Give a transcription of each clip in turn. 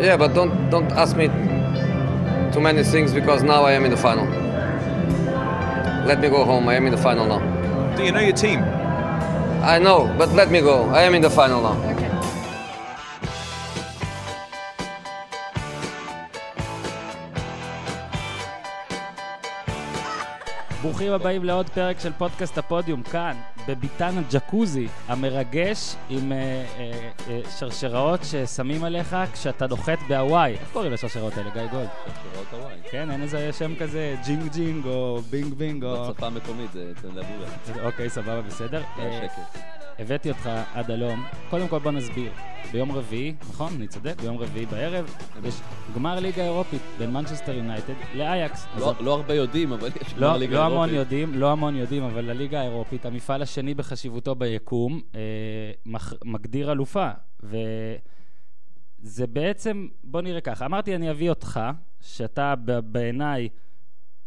Yeah, but don't don't ask me too many things because now I am in the final. Let me go home. I am in the final now. Do you know your team? I know, but let me go. I am in the final now. ברוכים הבאים לעוד פרק של פודקאסט הפודיום, כאן, בביתן הג'קוזי המרגש, עם אה, אה, אה, שרשראות ששמים עליך כשאתה נוחת בהוואי. איך קוראים לשרשראות האלה, גיא גולד? שרשראות הוואי. כן, אין איזה שם כזה ג'ינג ג'ינג או בינג בינג או... בשפה המקומית זה אצל דבורה. אוקיי, סבבה, בסדר. זה אה, השקט. הבאתי אותך עד הלום. קודם כל בוא נסביר. ביום רביעי, נכון? אני צודק? ביום רביעי בערב, יש גמר ליגה אירופית בין מנצ'סטר יונייטד לאייקס. אז לא- לא הרבה יודעים, אבל יש לא, גמר ליגה לא המון אירופית. יודעים, לא המון יודעים, אבל הליגה האירופית, המפעל השני בחשיבותו ביקום, אה, מח, מגדיר אלופה. וזה בעצם, בוא נראה ככה, אמרתי אני אביא אותך, שאתה בעיניי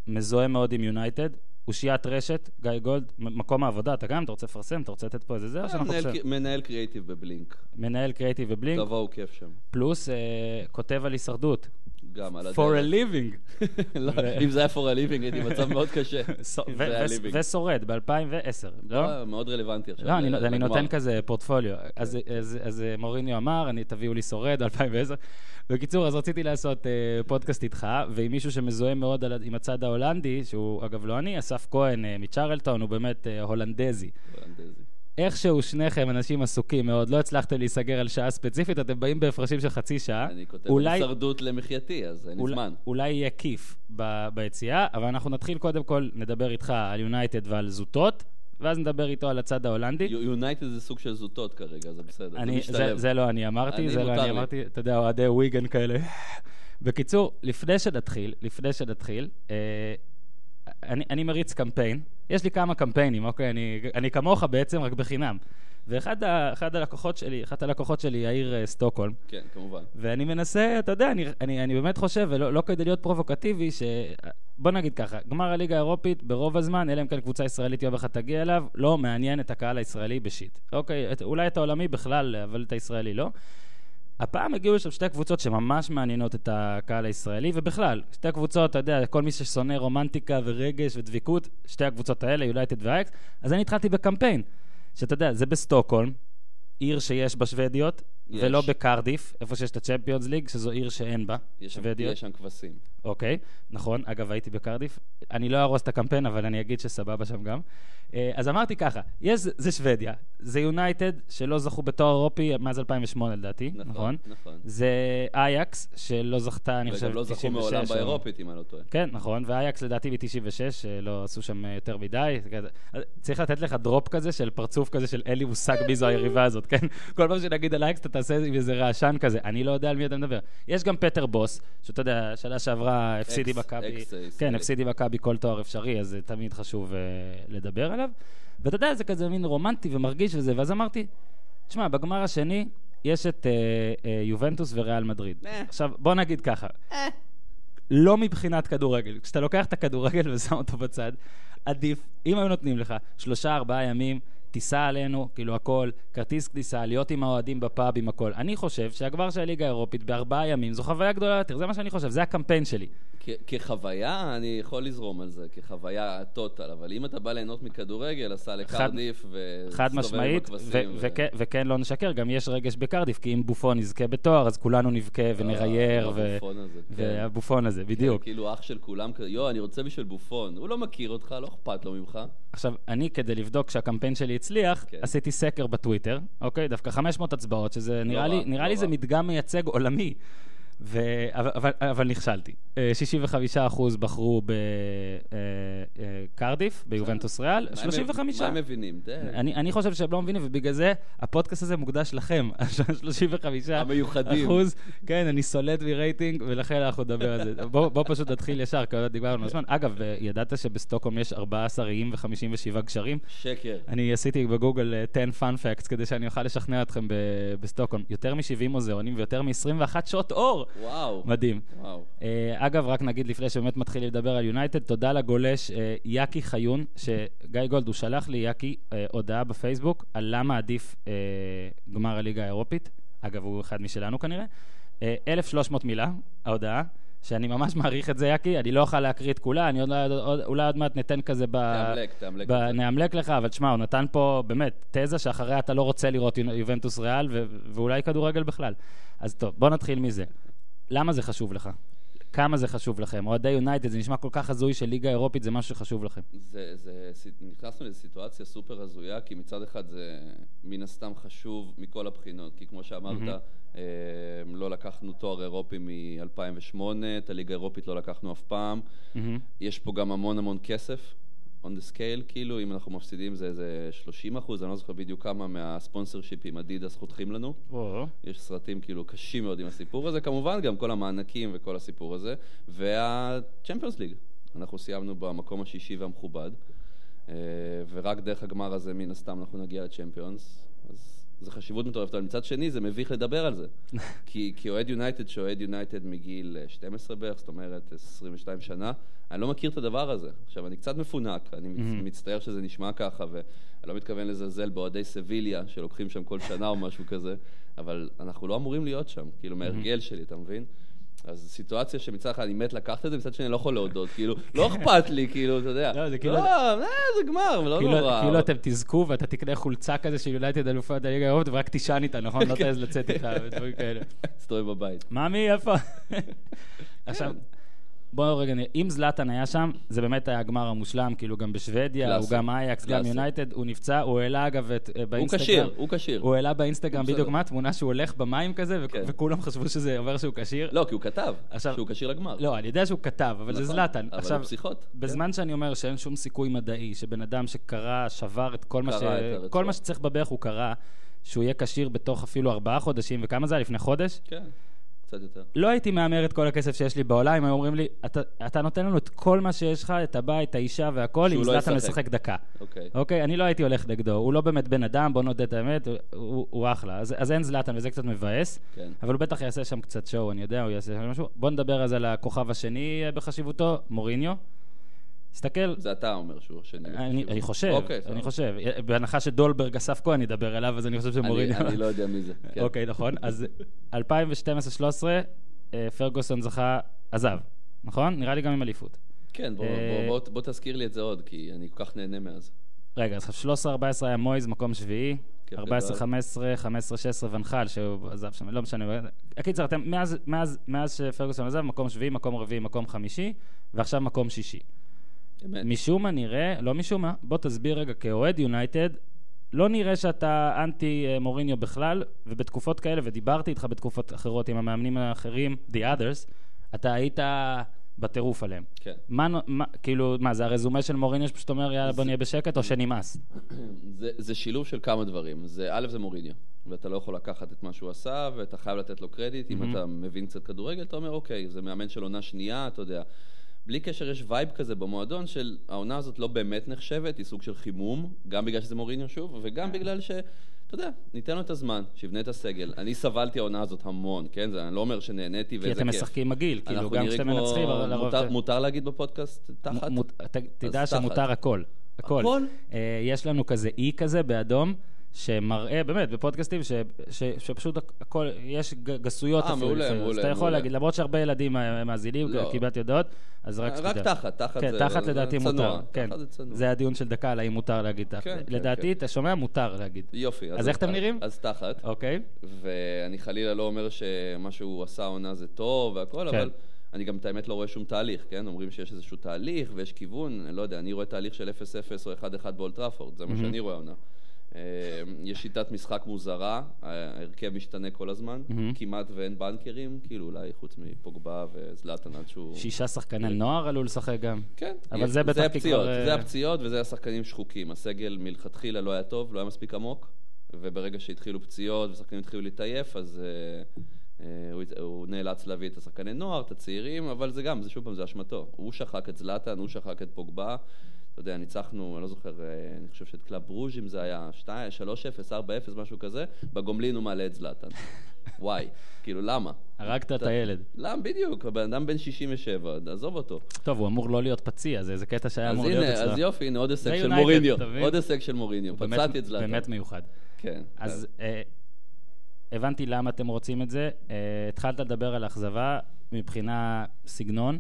מזוהה מאוד עם יונייטד, אושיית רשת, גיא גולד, מקום העבודה, אתה גם, אתה רוצה לפרסם, אתה רוצה לתת פה איזה זה, או שאנחנו. קר- מנהל קריאיטיב בבלינק. מנהל קריאיטיב ובלינק, תבואו כיף שם. פלוס אה, כותב על הישרדות. גם על הדרך. for a living. לא, אם זה היה for a living הייתי במצב מאוד קשה. ושורד ב-2010, לא? לא, מאוד רלוונטי עכשיו. לא, אני, ל- אני לגמר. נותן כזה פורטפוליו. אז, אז אה, מוריניו אמר, אני, תביאו לי שורד, 2010. בקיצור, אז רציתי לעשות uh, פודקאסט איתך, ועם מישהו שמזוהה מאוד עם הצד ההולנדי, שהוא אגב לא אני, אסף כהן uh, מצ'רלטון, הוא באמת הולנדזי. הולנדזי. איכשהו שניכם אנשים עסוקים מאוד, לא הצלחתם להיסגר על שעה ספציפית, אתם באים בהפרשים של חצי שעה. אני כותב אולי- הישרדות למחייתי, אז אין לי אולי- זמן. אולי יהיה כיף ב- ביציאה, אבל אנחנו נתחיל קודם כל, נדבר איתך על יונייטד ועל זוטות, ואז נדבר איתו על הצד ההולנדי. יונייטד זה סוג של זוטות כרגע, זה בסדר. זה אני, זה, משתלב. זה לא אני אמרתי, אני, זה לא אני לי. אמרתי, אתה יודע, אוהדי וויגן כאלה. בקיצור, לפני שנתחיל, לפני שנתחיל, אה, אני, אני מריץ קמפיין, יש לי כמה קמפיינים, אוקיי? אני, אני כמוך בעצם, רק בחינם. ואחד ה, אחד הלקוחות שלי, אחת הלקוחות שלי היא העיר אה, סטוקהולם, כן, כמובן. ואני מנסה, אתה יודע, אני, אני, אני באמת חושב, ולא לא כדי להיות פרובוקטיבי, ש... בוא נגיד ככה, גמר הליגה האירופית, ברוב הזמן, אלא אם כן קבוצה ישראלית יום אחד תגיע אליו, לא מעניין את הקהל הישראלי בשיט. אוקיי, את, אולי את העולמי בכלל, אבל את הישראלי לא. הפעם הגיעו לשם שתי קבוצות שממש מעניינות את הקהל הישראלי, ובכלל, שתי קבוצות, אתה יודע, כל מי ששונא רומנטיקה ורגש ודביקות, שתי הקבוצות האלה, יונייטד ואייקס, אז אני התחלתי בקמפיין, שאתה יודע, זה בסטוקהולם, עיר שיש בה שוודיות, יש. ולא בקרדיף, איפה שיש את הצ'מפיונס ליג, שזו עיר שאין בה יש שוודיות. יש שם כבשים. אוקיי, נכון, אגב הייתי בקרדיף. אני לא אהרוס את הקמפיין, אבל אני אגיד שסבבה שם גם. אה, אז אמרתי ככה, יש, זה שוודיה, זה יונייטד שלא זכו בתואר אירופי מאז 2008 לדעתי, נכון? נכון, נכון. זה אייקס שלא זכתה, אני חושב, וגם לא זכו 96 מעולם באירופית, אם אני לא טועה. כן, נכון, ואייקס לדעתי ב-96, לא עשו שם אה, יותר מדי. צריך לתת לך drop כזה של פרצוף כזה של אין לי מושג מי זו היריבה הזאת, כן? כל פעם שנגיד על אייקס אתה תעשה עם איזה רעשן כזה, אני לא יודע על מי אתה מדבר. יש גם פטר בוס, שאתה יודע, שנה שעברה הפסידי מכבי, אה, כן. הפסידי מכבי כל תואר אפשרי, אז תמיד חשוב אה, לדבר עליו. ואתה יודע, זה כזה מין רומנטי ומרגיש וזה, ואז אמרתי, תשמע, בגמר השני יש את אה, אה, יובנטוס וריאל מדריד. אה. עכשיו, בוא נגיד ככה, לא מבחינת כדורגל. כשאתה לוקח את הכדורגל ושם אותו בצד, עדיף, אם היו נותנים לך שלושה, ארבעה ימים, טיסה עלינו, כאילו הכל, כרטיס כניסה, להיות עם האוהדים בפאב, עם הכל. אני חושב שהגמר של הליגה האירופית בארבעה ימים זו חוויה גדולה יותר, זה מה שאני חושב, זה הקמפיין שלי. כחוויה, אני יכול לזרום על זה, כחוויה טוטל, אבל אם אתה בא ליהנות מכדורגל, עשה לקרדיף חד וסתובב. ו- וכן- לא נשקר, גם יש רגש בקרדיף, כי אם בופון יזכה בתואר, אז כולנו נבכה ונרייר, אה, ו- הבופון הזה, כן. והבופון הזה, בדיוק. כן, כאילו אח של כולם כזה, יו, אני רוצה בשביל בופון. הוא לא מכיר אותך, לא אכפת לו ממך. עכשיו, אני, כדי לבדוק שהקמפיין שלי הצליח, כן. עשיתי סקר בטוויטר, אוקיי? דווקא 500 הצבעות, שזה לא נראה לי, רע, נראה לא לי זה. מדגם מייצג עולמי. ו... אבל, אבל, אבל נכשלתי. אה, 65% בחרו בקרדיף, ביובנטוס ריאל, מה הם- 35. מה הם מבינים? אני, אני חושב שהם לא מבינים, ובגלל זה הפודקאסט הזה מוקדש לכם. 35 המיוחדים. אחוז, כן, אני סולד מרייטינג, ולכן אנחנו נדבר על זה. בוא, בוא פשוט נתחיל ישר, כי עוד דיברנו על הזמן. אגב, אה, ידעת שבסטוקהולם יש 14 איים ו-57 גשרים? שקר. אני עשיתי בגוגל אה, 10 fun facts כדי שאני אוכל לשכנע אתכם ב- בסטוקהולם. יותר מ-70 מוזיאונים ויותר מ-21 שעות אור. וואו. מדהים. וואו. אה, אגב, רק נגיד לפני שבאמת מתחילים לדבר על יונייטד, תודה לגולש אה, יאקי חיון, שגיא גולד, הוא שלח לי, יאקי, אה, הודעה בפייסבוק על למה עדיף אה, גמר הליגה האירופית. אגב, הוא אחד משלנו כנראה. אה, 1,300 מילה, ההודעה, שאני ממש מעריך את זה, יאקי, אני לא אוכל להקריא את כולה, אני עוד, עוד, אולי עוד מעט ניתן כזה ב... תאמלק, תאמלק. ב... נאמלק לך, אבל תשמע, הוא נתן פה באמת תזה שאחריה אתה לא רוצה לראות יו- יובנטוס ריאל, ו... ואולי כדורגל בכלל. אז טוב, בוא נתחיל מזה. למה זה חשוב לך? כמה זה חשוב לכם? אוהדי יונייטד, זה נשמע כל כך הזוי שליגה אירופית זה משהו שחשוב לכם. זה, זה, נכנסנו לסיטואציה סופר הזויה, כי מצד אחד זה מן הסתם חשוב מכל הבחינות, כי כמו שאמרת, אה, לא לקחנו תואר אירופי מ-2008, את הליגה האירופית לא לקחנו אף פעם. מהמם. יש פה גם המון המון כסף, on the scale, כאילו, אם אנחנו מפסידים זה איזה 30 אחוז, אני לא זוכר בדיוק כמה מהספונסר שיפים אדידס חותכים לנו. יש סרטים כאילו קשים מאוד עם הסיפור הזה, כמובן גם כל המענקים וכל הסיפור הזה, וה-Champions League. אנחנו סיימנו במקום השישי והמכובד, אה, ורק דרך הגמר הזה מן הסתם אנחנו נגיע לצ'מפיונס, אז זו חשיבות מטורפת, אבל מצד שני זה מביך לדבר על זה. כי, אוהד יונייטד שאוהד יונייטד מגיל אה, 12 בערך, זאת אומרת 22 שנה, אני לא מכיר את הדבר הזה. עכשיו, אני קצת מפונק, אני מצ- מצטער שזה נשמע ככה, ואני לא מתכוון לזלזל באוהדי סביליה, שלוקחים שם כל שנה או משהו כזה, אבל אנחנו לא אמורים להיות שם, כאילו, מהרגל שלי, אתה מבין? אז סיטואציה שמצד אחד אני מת לקחת את זה, מצד שני אני לא יכול להודות, כאילו, לא אכפת לי, כאילו, אתה יודע. לא, זה כאילו- לא, זה גמר, לא נורא. כאילו אתם תזכו ואתה תקנה חולצה כזה של יונייטד אלופת הליגה האירופית ורק תישן איתה, נכון? לא תעז לצאת איתה ודברים כאלה. תסתובב בבית. ממי, איפה? עכשיו, בואו רגע. אם זלאטן היה שם, זה באמת היה הגמר המושלם, כאילו גם בשוודיה, הוא. גם אייקס, גם. יונייטד, הוא נפצע, הוא העלה אגב את, אה, הוא באינסטגרם. כשיר, הוא כשיר. הוא העלה באינסטגרם הוא בדיוק. מה, תמונה שהוא הולך במים כזה, כן. וכולם חשבו שזה אומר שהוא כשיר. לא, כי הוא כתב עכשיו- שהוא כשיר לגמר. לא, אני יודע שהוא כתב, אבל זה נכון, זלאטן. אבל עכשיו, הוא פסיכוט. כן. בזמן שאני אומר שאין שום סיכוי מדעי, שבן אדם שקרא, שבר את. כל מה שצריך בברך הוא קרא, שהוא יהיה כשיר בתוך אפילו ארבעה חודשים, וכמה זה היה לפני חודש? כן, קצת יותר. לא הייתי מהמר את כל הכסף שיש לי בעולם, היו אומרים לי, אתה, אתה נותן לנו את כל מה שיש לך, את הבית, את האישה והכל, שהוא אם לא זלאטן ישחק. משחק דקה. אוקיי. אוקיי? אני לא הייתי הולך נגדו, הוא לא באמת בן אדם, בוא נודה את האמת, הוא, הוא, הוא אחלה. אז, אז אין זלאטן וזה קצת מבאס, כן. אבל הוא בטח יעשה שם קצת שואו, אני יודע, הוא יעשה שם משהו. בוא נדבר אז על הכוכב השני אה, בחשיבותו, מוריניו. תסתכל, זה אתה אומר שהוא השני. אני. אני חושב, אוקיי, אני. חושב. בהנחה שדולברג אסף כהן ידבר אליו, אז אני חושב שמוריניו... אני אני לא יודע מי זה. כן. אוקיי, נכון. אז 2012-2013, אה, פרגוסון זכה, עזב, נכון? נראה לי גם עם אליפות. כן, בוא- אה, בוא- בוא- בוא תזכיר לי את זה עוד, כי אני כל כך נהנה מאז. רגע, אז 13-14 היה מויז, מקום שביעי. כיף 14-15, גדול. 15-16 ונחל, שהוא עזב שם, לא משנה. הקיצר, אתם, מאז, מאז, מאז שפרגוסון עזב, מקום שביעי, מקום רביעי, מקום חמישי, ועכשיו מקום שישי. משום מה נראה, לא משום מה, בוא תסביר רגע, כאוהד יונייטד, לא נראה שאתה אנטי אה, מוריניו בכלל, ובתקופות כאלה, ודיברתי איתך בתקופות אחרות עם המאמנים האחרים, the others, אתה היית בטירוף עליהם. כן. מה, מה, כאילו, מה, זה הרזומה של מוריניו שפשוט אומר, יאללה, בוא נהיה בשקט, או שנמאס? זה, זה שילוב של כמה דברים. זה, א', זה מוריניו, ואתה לא יכול לקחת את מה שהוא עשה, ואתה חייב לתת לו קרדיט. אם אתה מבין קצת כדורגל, אתה אומר, אוקיי, זה מאמן של עונה שנייה, אתה יודע. בלי קשר, יש vibe כזה במועדון של העונה הזאת לא באמת נחשבת, היא סוג של חימום, גם בגלל שזה מוריניו שוב, וגם בגלל ש... אתה יודע, ניתן לו את הזמן, שיבנה את הסגל. אני סבלתי העונה הזאת המון, כן? זה, אני לא אומר שנהניתי כי ואיזה כיף. אתם משחקים מגעיל, כאילו, גם כשאתם מנצחים, אבל לרוב... מותר, מותר להגיד בפודקאסט תחת? מ- מות- ת- תדע. שמותר הכל. הכל. הכל? אה, יש לנו כזה E כזה באדום, שמראה, באמת, בפודקאסטים, ש, ש, שפשוט הכ- הכל, יש גסויות אה, אפילו. מעולה, לפעמים. אז מעולה, אתה יכול מעולה. להגיד, למרות שהרבה ילדים אה, מאזינים, לא. קיבלתי הודעות, אז רק רק שתדע. תחת, תחת כן, זה- תחת זה לדעתי צנוע, מותר. תחת כן, זה צנוע. זה הדיון של דקה על האם מותר להגיד תחת. כן, כן, לדעתי, כן. אתה שומע? מותר להגיד. יופי. אז- אז איך אתם אז- נראים? אז תחת. אוקיי. ואני חלילה לא אומר שמה שהוא עשה העונה זה טוב והכל, כן. אבל אני גם את האמת לא רואה שום תהליך, כן? אומרים שיש איזשהו תהליך ויש כיוון, אני לא יודע, אני רואה תהליך של 0-0 או 1-1 באולטראפורד, זה מה שאני רואה העונה. אה, יש שיטת משחק מוזרה, ההרכב משתנה כל הזמן, כמעט ואין בנקרים, כאילו אולי חוץ מפוגבה וזלאטן עד שהוא... שישה שחקני נוער עלו לשחק גם. כן. אבל זה בטח כי הפציעות, כבר, אה, זה הפציעות וזה השחקנים שחוקים. הסגל מלכתחילה לא היה טוב, לא היה מספיק עמוק, וברגע שהתחילו פציעות ושחקנים התחילו להתעייף, אז אה, אה, הוא, הוא נאלץ להביא את השחקני נוער, את הצעירים, אבל זה גם, זה שוב פעם, זה אשמתו. הוא שחק את זלאטן, הוא שחק את פוגבה. אתה יודע, ניצחנו, אני לא זוכר, אה, אני חושב שאת קלאב ברוז' אם זה היה 2, 3-0, 4-0, משהו כזה, בגומלין הוא מעלה את זלאטן. וואי, כאילו למה? הרגת את הילד. למה? בדיוק, הבן אדם בן 67, עזוב אותו. טוב, הוא אמור לא להיות פציע, זה זה קטע שהיה אז אמור להיות הנה, אצלו. אז יופי, הנה עוד הישג של מוריניו. עוד הישג של מוריניו. פצעתי את זלאטן. באמת מיוחד. כן. אז אה, הבנתי למה אתם רוצים את זה. אה, התחלת לדבר על אכזבה מבחינה סגנון.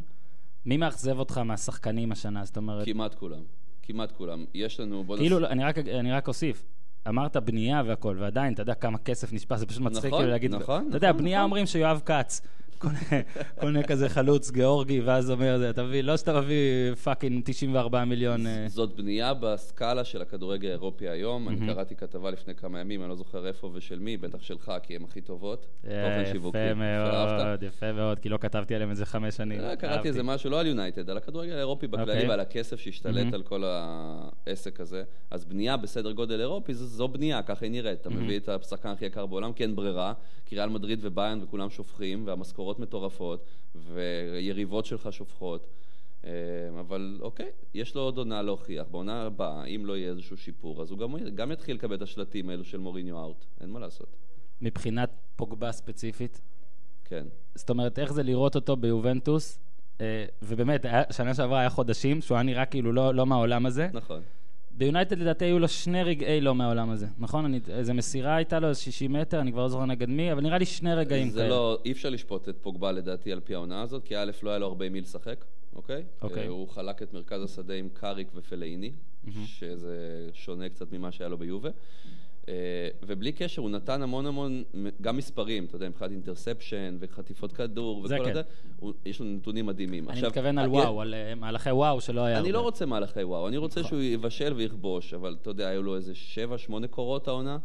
מי מאכזב אותך מהשחקנים השנה? זאת אומרת, כמעט כולם. כמעט כולם. יש לנו... כאילו, נס- אני רק, אני רק אוסיף. אמרת בנייה והכל, ועדיין, אתה יודע כמה כסף נשפך, זה פשוט מצחיק נכון, כאילו להגיד... נכון, אתה יודע, נכון, בנייה נכון. אומרים שיואב כץ, קונה- כזה חלוץ גיאורגי, ואז אומר, מבין, לא שאתה מביא fucking 94 מיליון... אה, זאת בנייה בסקאלה של הכדורגל האירופי היום. אני קראתי כתבה לפני כמה ימים, אני לא זוכר איפה ושל מי, בטח שלך, כי הן הכי טובות. אה. יפה? מאוד, יפה מאוד, כי לא כתבתי עליהם איזה חמש שנים. אה, קראתי. איזה משהו, לא על יונייטד, על הכדורגל האירופי בכללי אוקיי. ועל הכסף שהשתלט על כל העסק הזה. אז בנייה בסדר גודל אירופי, זו, בנייה, ככה היא נראית. אתה מביא את השחקן הכי יקר בעולם, כי אין ברירה, כי ריאל מדריד וביירן וכולם שופכים, והמשכורות מטורפות, ויריבות שלך שופכות. אה, אבל אוקיי, יש לו עוד עונה להוכיח. בעונה הבאה, אם לא יהיה איזשהו שיפור, אז הוא גם, גם יתחיל לקבל את השלטים האלו של מוריניו אאוט. אין מה לעשות. מבחינת פוגבה ספציפית, כן. זאת אומרת, איך זה לראות אותו ביובנטוס, אה, ובאמת, שנה שעברה היה חודשים שהוא היה נראה כאילו לא, לא מהעולם הזה. נכון. ביונייטד לדעתי היו לו שני רגעי לא מהעולם הזה, נכון? אני, איזה מסירה הייתה לו, איזה 60 מטר, אני כבר לא זוכר נגד מי, אבל נראה לי שני רגעים זה כאלה. לא, אי אפשר לשפוט את פוגבה לדעתי על פי העונה הזאת, כי א', לא היה לו הרבה מי לשחק, אוקיי? אוקיי. אה, הוא חלק את מרכז השדה עם קאריק ופלאיני, שזה שונה קצת ממה שהיה לו ביובה. אה, ובלי קשר, הוא נתן המון המון, גם מספרים, אתה יודע, מבחינת אינטרספשן וחטיפות כדור וכל כן. הזה, הוא- יש לו נתונים מדהימים. אני עכשיו, מתכוון על אה, וואו, על אה, מהלכי וואו שלא היה אני לא הרבה. רוצה מהלכי וואו, אני רוצה שהוא יבשל ויכבוש, אבל אתה יודע, היו לו איזה שבע, שמונה קורות העונה.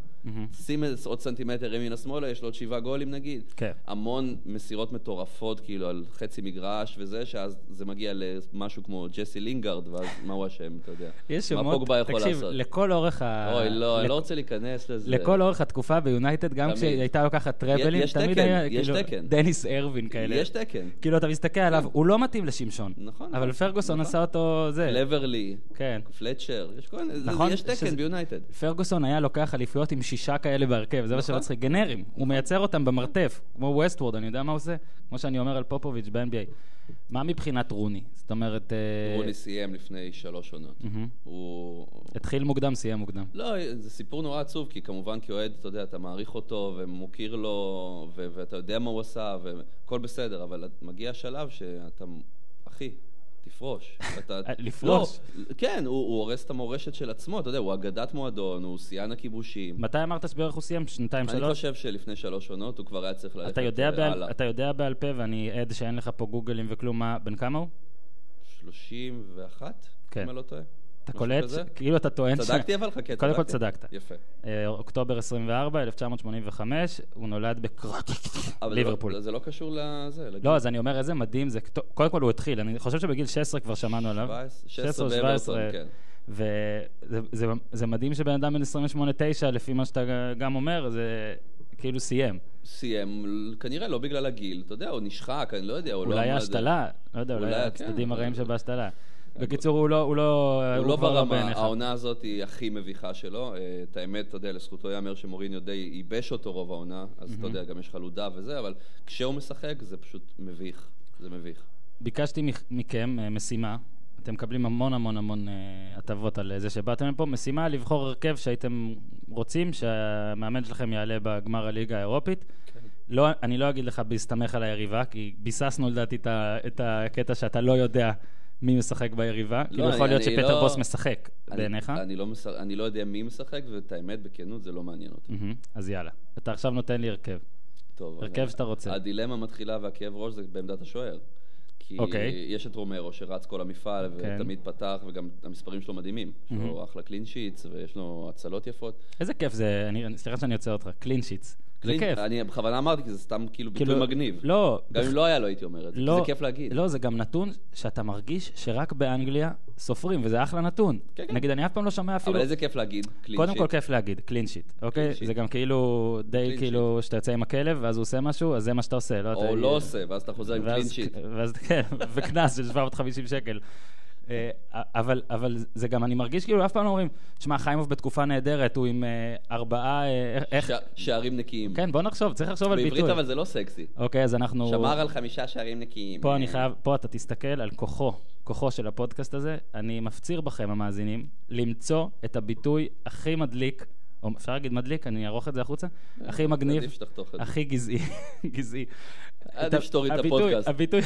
שים עוד סנטימטר ימינה-שמאלה, יש לו עוד שבעה גולים נגיד. כן. המון מסירות מטורפות, כאילו, על חצי מגרש וזה, שאז זה מגיע למשהו כמו ג'סי לינגארד, ואז מה הוא אשם, אתה יודע. יש שמות, תקשיב? לכל אורך ה... אוי, לא, אני לא רוצה להיכנס לזה. לכל אורך התקופה ביונייטד, גם. כשהיא הייתה לוקחת טראבלים, יש תמיד תקן, היה יש כאילו תקן. דניס ארווין כאלה. יש תקן. כאילו, אתה מסתכל עליו, הוא לא מתאים לשמשון. נכון, אבל נכון, פרגוסון נכון. עשה אותו זה. קלברלי, כן. פלצ'ר, יש כל מיני, נכון, יש תקן ביונייטד. פרגוסון היה לוקח אליפויות עם שישה כאלה בהרכב, זה מה נכון. שמצחיק, גנרים. הוא מייצר אותם במרתף, כמו Westworld, אני יודע מה הוא עושה? כמו שאני אומר על פופוביץ' ב-NBA. מה מבחינת רוני? זאת אומרת, אה, רוני סיים לפני שלוש עונות. הוא... התחיל מוקדם, סיים מוקדם. לא, זה סיפור נורא עצוב, כי כמובן כאוהד, אתה יודע, אתה מעריך אותו ומוקיר לו, ואתה יודע מה הוא עשה, והכל בסדר, אבל מגיע שלב שאתה, אחי, תפרוש. אתה... לפרוש? לא, כן, הוא, הוא הורס את המורשת של עצמו, אתה יודע, הוא אגדת מועדון, הוא שיאן הכיבושים. מתי אמרת שבערך הוא סיים? שנתיים, אני שלוש? חושב שלפני שלוש עונות הוא כבר היה צריך ללכת אה, הלאה. אתה יודע בעל פה, ואני עד שאין לך פה גוגלים וכלום, מה, בן כמה הוא? 31? כן. אם אני לא טועה. אתה קולט? כאילו אתה טוען ש... צדקתי אבל חכה, קודם כל צדקתי. צדקת. יפה. אה, אוקטובר 24, 1985, הוא נולד בקרוטיק, זה ליברפול. לא- זה לא קשור לזה. לא, אז אני אומר, איזה מדהים זה. קודם כל הוא התחיל, אני חושב שבגיל 16 כבר שמענו עליו. 17, 16 או 16 17, כן. וזה זה, זה מדהים שבן אדם בן 28-9, לפי מה שאתה גם אומר, זה כאילו סיים. סיים, כנראה לא בגלל הגיל, אתה יודע, הוא נשחק, אני לא יודע, הוא לא... אולי עמד- השתלה, לא יודע, אולי אולי, הצדדים כן, הרעים אבל- שבהשתלה. בקיצור, הוא לא... הוא לא... הוא לא כבר ברמה. העונה הזאת היא הכי מביכה שלו. אה, את האמת, אתה יודע, לזכותו ייאמר שמוריניו די ייבש אותו רוב העונה, אז אתה יודע, גם יש חלודה וזה, אבל כשהוא משחק זה פשוט מביך. זה מביך. ביקשתי מכ- מכם אה, משימה, אתם מקבלים המון המון המון אה, הטבות על זה שבאתם לפה, משימה לבחור הרכב שהייתם רוצים שהמאמן שלכם יעלה בגמר הליגה האירופית. כן. לא, אני לא אגיד לך בהסתמך על היריבה, כי ביססנו לדעתי את, ה- את הקטע שאתה לא יודע מי משחק ביריבה. כאילו יכול אני- להיות אני שפטר לא- בוס משחק אני- בעיניך. אני לא מש- אני לא יודע מי משחק, ואת האמת, בכנות, זה לא מעניין אותי. מהמם, אז יאללה. אתה עכשיו נותן לי הרכב. טוב, הרכב שאתה רוצה. הדילמה מתחילה והכאב ראש זה בעמדת השוער. כי אוקיי. יש את רומרו שרץ כל המפעל כן. ותמיד פתח, וגם המספרים שלו מדהימים. יש לו אחלה קלין שיטס ויש לו הצלות יפות. איזה כיף זה, אני- סליחה שאני עוצר אותך, קלין שיטס. זה כיף. אני בכוונה אמרתי, כי זה סתם כאילו ביטוי כאילו, מגניב. לא, גם אם לא היה לו, הייתי אומר את זה, לא, זה כיף להגיד. לא, זה גם נתון שאתה מרגיש שרק באנגליה סופרים, וזה אחלה נתון. כן, כן. נגיד, אני אף פעם לא שומע אפילו... אבל איזה כיף להגיד, קלין קודם שיט. כל כיף להגיד, קלין שיט, אוקיי? שיט. זה גם כאילו, די כאילו, שאתה יוצא עם הכלב, ואז הוא עושה משהו, אז זה מה שאתה עושה, לא? או לא עושה, ואז אתה חוזר עם קלין שיט. כן, וקנס של 750 שקל. אה, אבל, אבל זה גם, אני מרגיש כאילו, אף פעם לא אומרים, תשמע, חיימוב בתקופה נהדרת, הוא עם אה, ארבעה, אה, איך- שערים נקיים. כן, בוא נחשוב, צריך לחשוב על ביטוי. בעברית אבל זה לא סקסי. אוקיי, אז אנחנו... שמר על חמישה שערים נקיים. פה אני חייב, פה אתה תסתכל על כוחו, כוחו של הפודקאסט הזה. אני מפציר בכם, המאזינים, למצוא את הביטוי הכי מדליק או אפשר להגיד מדליק, אני אערוך את זה החוצה, הכי מגניב. הכי גזעי, גזעי. עדיף שתוריד את הפודקאסט. הביטוי,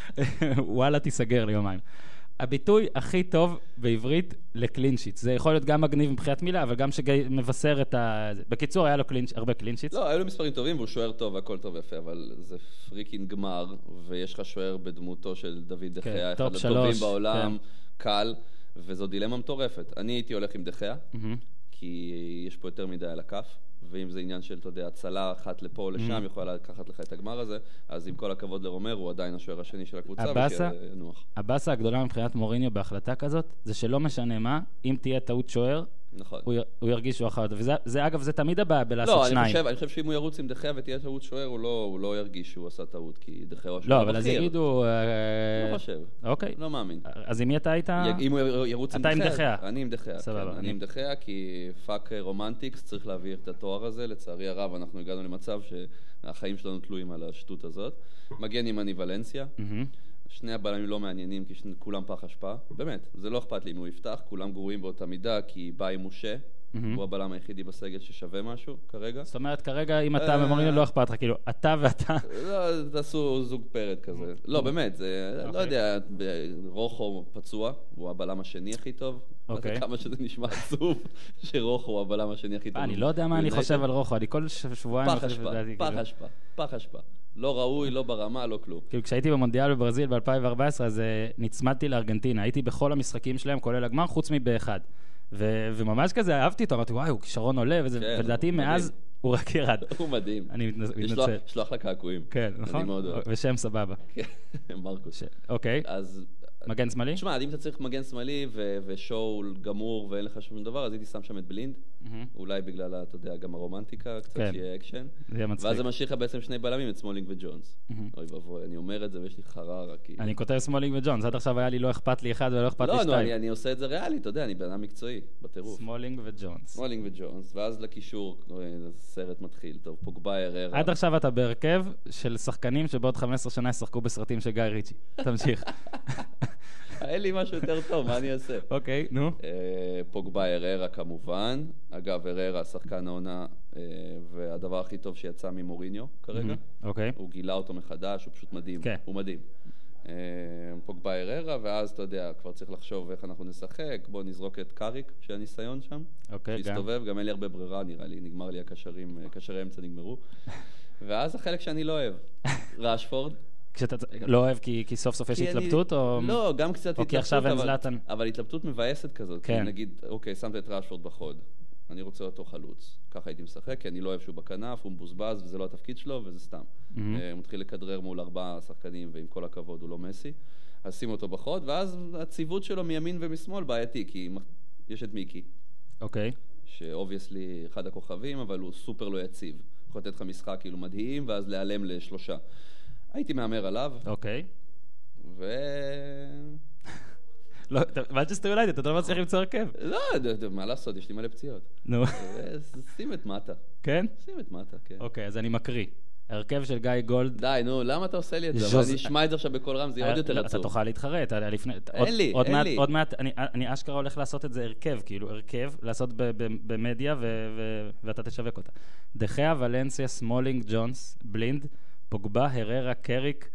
וואלה, תיסגר ליומיים. הביטוי הכי טוב בעברית לקלין שיט. זה יכול להיות גם מגניב מבחינת מילה, אבל גם שמבשר את ה... בקיצור, היה לו קלין, הרבה קלין שיטס. לא, היו לו מספרים טובים והוא שוער טוב והכל טוב ויפה, אבל זה freaking גמר, ויש לך שוער בדמותו של דוד כן, דה חאה, אחד top הטובים שלוש, בעולם, קל, וזו דילמה מטורפת. אני הייתי הולך עם דה חאה, מהמם. כי יש פה יותר מדי על הכף, ואם זה עניין של, אתה יודע, הצלה אחת לפה או לשם, יכולה לקחת לך את הגמר הזה, אז עם כל הכבוד לרומרו, הוא עדיין השוער השני של הקבוצה. הבאסה הגדולה מבחינת מוריניו בהחלטה כזאת, זה שלא משנה מה, אם תהיה טעות שוער, נכון. הוא, י- הוא ירגיש שהוא אחר. וזה, זה, אגב, זה תמיד הבעיה בלעשות לא, אני שניים. חושב, אני חושב שאם הוא ירוץ עם דה חאה ותהיה טעות שוער, הוא לא, הוא לא ירגיש שהוא עשה טעות, כי דה חאה הוא השוער לא, אבל אז הבכיר. יגידו... אה, לא חושב. אוקיי. לא מאמין. אז עם מי אתה היית? י- אם הוא ירוץ עם אתה עם דה חאה, דה חאה. אני עם דה חאה, סבבה, כן, אני- אני עם דה חאה, כי fuck romantics, צריך להעביר את התואר הזה. לצערי הרב, אנחנו הגענו למצב שהחיים שלנו תלויים על השטות הזאת. מגן ימני ולנסיה. שני הבלמים לא מעניינים, כי שני- כולם פח אשפה. באמת, זה לא אכפת לי אם הוא יפתח, כולם גרועים באותה מידה, כי באיי מושעה, מהמם. הוא הבלם היחידי בסגל ששווה משהו כרגע. זאת אומרת, כרגע, אם אתה אה. ומוריניו לא אכפת לך, כאילו, אתה ואתה... לא, תעשו זוג פרד כזה. לא, באמת, זה, לא אוקיי. יודע, רוחו פצוע, הוא הבלם השני הכי טוב. לא אוקיי. כמה שזה נשמע עצוב, שרוחו הוא הבלם השני הכי טוב. אני לא יודע מה אני. חושב על רוחו, אני כל שבועיים... פח מחליף את אשפה, פח כאילו. אשפה, פח אשפה. לא ראוי, לא ברמה, לא כלום. כאילו, כשהייתי במונדיאל בברזיל ב-2014, אז אה, נצמדתי לארגנטינה. הייתי בכל המשחקים שלהם, כולל הגמר, חוץ מבאחד. ו- וממש כזה אהבתי אותו, אמרתי, וואי, הוא כישרון עולה, וזה- כן, ולדעתי מאז. הוא רק ירד. הוא מדהים. אני מתנצל. יש לו אחלה קעקועים. כן, אני נכון? מאוד אוהב. ושם סבבה. כן, מרקוס. אוקיי, אז... מגן שמאלי? תשמע, אם אתה צריך מגן שמאלי ושואו גמור ואין לך שום דבר, אז הייתי שם שם את בלינד. מהמם. אולי בגלל, אתה יודע, גם הרומנטיקה, קצת כן. שיהיה אקשן. זה יהיה מצחיק. ואז זה משאיר לך בעצם שני בלמים, את סמולינג וג'ונס. מהמם. אוי ואבוי, אני אומר את זה ויש לי חררה, כי... אני כותב סמולינג וג'ונס, עד עכשיו היה לי לא אכפת לי אחד ולא אכפת לי לא, נו, אני, שתיים. אני עושה את זה ריאלי, אתה יודע, אני בן אדם מקצועי, בטירוף. סמולינג וג'ונס. סמולינג וג'ונס, ואז לקישור, הסרט מתחיל, טוב, פוגבה הררה. עד עכשיו אתה בהרכב של שחקנים שבעוד 15 שנה ישחקו בסרטים של גיא ריצ'י. תמשיך. אין לי משהו יותר טוב, מה אני אעשה? אוקיי, נו. אה, פוגבה הררה כמובן. אגב, הררה, שחקן העונה, אה, והדבר הכי טוב שיצא ממוריניו כרגע. מהמם, אוקיי. הוא גילה אותו מחדש, הוא פשוט מדהים. כן. הוא מדהים. אה, פוגבה הררה, ואז אתה יודע, כבר צריך לחשוב איך אנחנו נשחק, בוא נזרוק את קאריק, של הניסיון שם. אוקיי, גם. להסתובב, גם אין לי הרבה ברירה, נראה לי, נגמר לי הקשרים, קשרי אמצע נגמרו. ואז החלק שאני לא אוהב, ראשפורד. כשאתה לא אוהב כי כי סוף סוף יש כי אני- התלבטות, או... לא, גם קצת התלבטות. כי עכשיו אין אבל- זלאטן. אבל התלבטות מבאסת כזאת. כן. נגיד, אוקיי, שמת את ראשפורד בחוד. אני רוצה אותו חלוץ. ככה הייתי משחק, כי אני לא אוהב שהוא בכנף, הוא מבוזבז, וזה לא התפקיד שלו, וזה סתם. אה, הוא מתחיל לכדרר מול ארבעה שחקנים, ועם כל הכבוד הוא לא מסי. אז שים אותו בחוד, ואז הציוות שלו מימין ומשמאל בעייתי, כי יש את מיקי, אוקיי. ש obviously אחד הכוכבים, אבל הוא סופר לא יציב. יכול לתת לך משחק כאילו מדהים, ואז להיעלם לשלושה. הייתי מהמר עליו, אוקיי. ו... לא, מנצ'סטר יונייטד, אתה לא מצליח למצוא הרכב. לא, מה לעשות, יש לי מלא פציעות. נו. שים את מטה. כן? שים את מטה, כן. אוקיי, אז אני מקריא. הרכב של גיא גולד. די, נו, למה אתה עושה לי את זה? אני אשמע את זה עכשיו בקול רם, זה יהיה עוד יותר לא, אתה עצוב. תוכל להתחרט, אתה. אין לי, אין לי. עוד מעט, אני- אשכרה הולך לעשות את זה הרכב, כאילו, הרכב, לעשות במדיה, ואתה תשווק אותה. דה חאה, ולנסיה, סמולינג, ג'ונס, בלינד, פוגבה, הררה, קריק,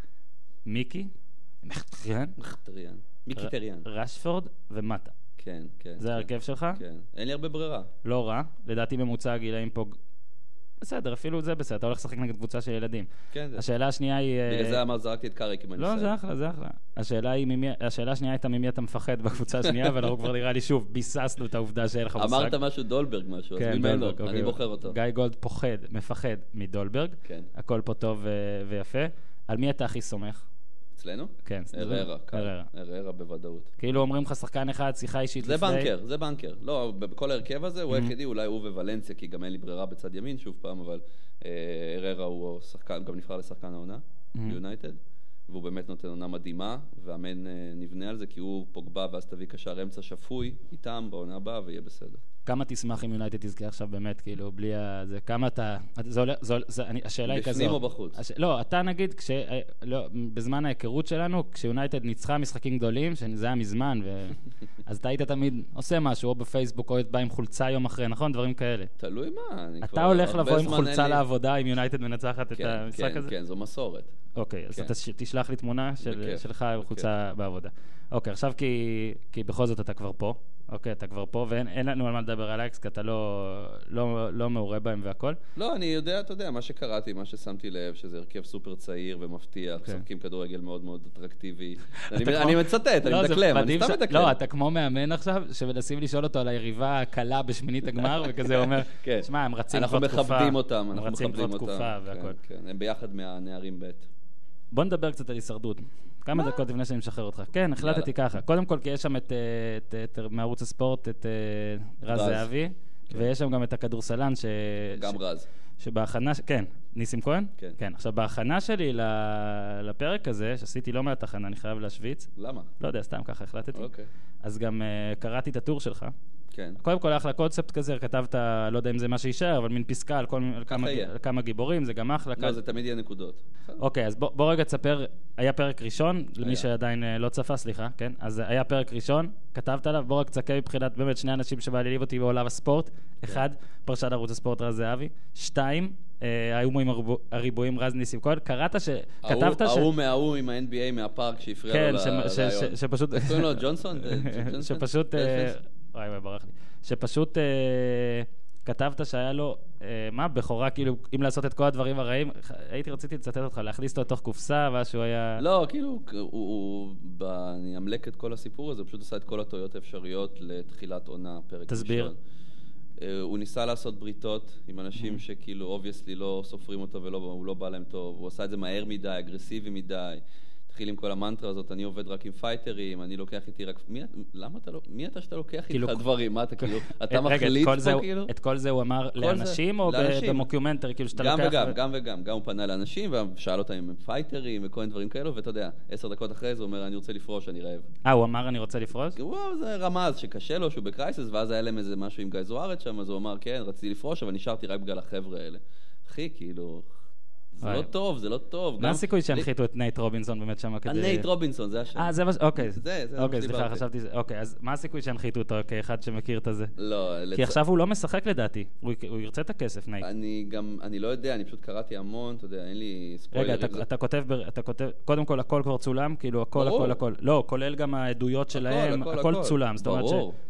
מיקי, מחטריאן, טריאן. מיקי טריאן. רשפורד ומטה. כן, כן. זה כן. ההרכב שלך? כן. אין לי הרבה ברירה. לא רע. לדעתי ממוצע הגילאים פה... בסדר, אפילו זה בסדר, אתה הולך לשחק נגד קבוצה של ילדים. כן, זה. השאלה השנייה היא... אה, בגלל זה אמר, זרקתי את קאריק עם לא, הניסיון. זה אחלה, זה אחלה. השאלה היא ממי... השאלה השנייה הייתה ממי אתה מפחד בקבוצה השנייה, אבל אנחנו כבר נראה לי שוב, ביססנו את העובדה שאין לך מושג. אמרת משהו דולברג משהו, אז כן, ממנו, דולברג, אני אוקיי. בוחר אותו. גיא גולד פוחד, מפחד מדולברג. כן. הכל פה טוב ו- ויפה. על מי אתה הכי סומך? אצלנו? כן, הררה, קל. הררה. הררה בוודאות. כאילו אומרים לך שחקן אחד, שיחה אישית זה לפני... בנקר, זה בנקר. לא, בכל ההרכב הזה הוא Mhm. היחידי, אולי הוא וולנסיה, כי גם אין לי ברירה בצד ימין שוב פעם, אבל אה, הררה הוא שחקן, גם נבחר לשחקן העונה Mhm. ביונייטד, והוא באמת נותן עונה מדהימה, והאמן אה, נבנה על זה, כי הוא פוגבה, ואז תביא קשר אמצע שפוי איתם בעונה הבאה, ויהיה בסדר. כמה תשמח אם יונייטד תזכה עכשיו באמת, כאילו, בלי ה... זה, כמה אתה... זה עולה... זה, זה, אני, השאלה היא כזאת. בפנים או בחוץ? הש... לא, אתה נגיד, כש... לא, בזמן ההיכרות שלנו, כשיונייטד ניצחה משחקים גדולים, שזה היה מזמן, ו... אז אתה היית תמיד עושה משהו, או בפייסבוק, או בא עם חולצה יום אחרי, נכון? דברים כאלה. תלוי מה, אני אתה הולך לבוא עם חולצה לי- לעבודה אם יונייטד מנצחת את כן, המשחק כן, הזה? כן, זו מסורת. אוקיי, אז כן. אתה ש- תשלח לי תמונה של, בכיף, שלך עם. חולצה בעבודה. אוקיי, עכשיו כי, כי בכל זאת אתה כבר פה. אוקיי, אתה כבר פה, ואין אין לנו על מה לדבר על אייקס, כי אתה לא, לא, לא מעורה בהם והכל. לא, אני יודע, אתה יודע, מה שקראתי, מה ששמתי לב, שזה הרכב סופר צעיר ומבטיח, כן. משחקים כדורגל מאוד מאוד אטרקטיבי. אני אתה אני כמו- מצטט, אני לא, מדקלם, אני סתם ש- מדקלם. לא, אתה כמו מאמן עכשיו, שמנסים לשאול אותו על היריבה הקלה בשמינית הגמר, וכזה אומר, כן. שמע, הם רצים כבר אנחנו תקופה. מכבדים אותם, הם אנחנו רצים מכבדים כבר אותם. תקופה והכל. כן, כן, הם ביחד מהנערים ב'. בוא נדבר קצת על הישרדות. כמה מה? דקות לפני שאני משחרר אותך. כן, החלטתי ככה. קודם כל, כי יש שם את, אה, את, את מערוץ הספורט, את אה, רז. זהבי, ויש שם גם את הכדורסלן, ש... גם. רז. שבהכנה, כן, ניסים כהן? כן. כן. עכשיו, בהכנה שלי לפרק הזה, שעשיתי לא מעט הכנה, אני חייב להשוויץ, למה? לא יודע, סתם ככה החלטתי, אוקיי. אז גם אה, קראתי את הטור שלך. כן. קודם כל, אחלה קונספט כזה, כתבת, לא יודע אם זה מה שיישאר, אבל מין פסקה על, כל, על, כמה. על כמה גיבורים, זה גם אחלה. לא, זה תמיד יהיה נקודות. אוקיי, אז בוא, בוא רגע תספר, היה פרק ראשון, למי היה. שעדיין אה, לא צפה, סליחה, כן? אז היה פרק ראשון, כתבת עליו, בוא רק תסכם מבחינת באמת שני אנשים שמעלילים אותי בעולם הספורט. כן. אחד, פרשן ערוץ הספורט רז זהבי. שתיים, אה, ההומואים הריבו- הריבועים רז ניסים כהן. קראת ש... ההוא- כתבת ש... ההוא מההוא עם ה-NBA מהפארק שהפריע כן, לו לרעיון. ש- שפשוט... קוראים לו? ג'ונסון? ג'ונסון? שפשוט... וואי ברח לי. שפשוט אה, כתבת שהיה לו, אה, מה, בכורה, כאילו, אם לעשות את כל הדברים הרעים, הייתי רציתי לצטט אותך, להכניס אותו לתוך קופסה, ואז שהוא היה... לא, כאילו, הוא, הוא, ב- אני אמלק את כל הסיפור הזה, הוא פשוט עשה את כל הטעויות האפשריות לתחילת עונה, פרק תסביר. ראשון. אה, הוא ניסה לעשות בריתות עם אנשים Mm-hmm. שכאילו obviously לא סופרים אותו והוא לא בא להם טוב, הוא עשה את זה מהר מדי, אגרסיבי מדי. התחיל עם כל המנטרה הזאת, אני עובד רק עם פייטרים, אני לוקח איתי רק... מי, למה אתה לא... מי אתה שאתה לוקח כאילו- איתך דברים? מה אתה כאילו... אתה מחליט פה הוא- כאילו? את כל זה הוא אמר לאנשים, או. במוקיומנטרי, כאילו שאתה גם לוקח... וגם, ו- גם וגם. גם הוא פנה לאנשים ושאל אותם אם הם פייטרים וכל מיני דברים כאלו, ואתה יודע, עשר דקות אחרי זה הוא אומר, אני רוצה לפרוש, אני רעב. אה, הוא אמר אני רוצה לפרוש? זה רמז שקשה לו, שהוא ב crisis, ואז היה להם איזה משהו עם גיא זוארץ שם, אז הוא אמר, כן, רציתי לפרוש, אבל נשארתי רק בגלל החבר'ה האלה. אחי, כאילו, זה. לא טוב, זה לא טוב. מה הסיכוי שהנחיתו את נייט רובינסון באמת שם כדי... נייט רובינסון, זה השם. אה, זה מה ש... אוקיי. זה, זה אוקיי, סליחה. חשבתי... אוקיי, אז מה הסיכוי שהנחיתו אותו כאחד שמכיר את הזה? לא, כי עכשיו הוא לא משחק לדעתי. הוא ירצה את הכסף, נייט. אני גם, אני לא יודע, אני פשוט קראתי המון, אתה יודע, אין לי ספוילרים. רגע, אתה- כותב, אתה כותב, קודם כל הכל כבר צולם, כאילו הכל. הכל, הכל. לא, כולל גם העדויות שלהם, הכל. צולם. זאת אומרת.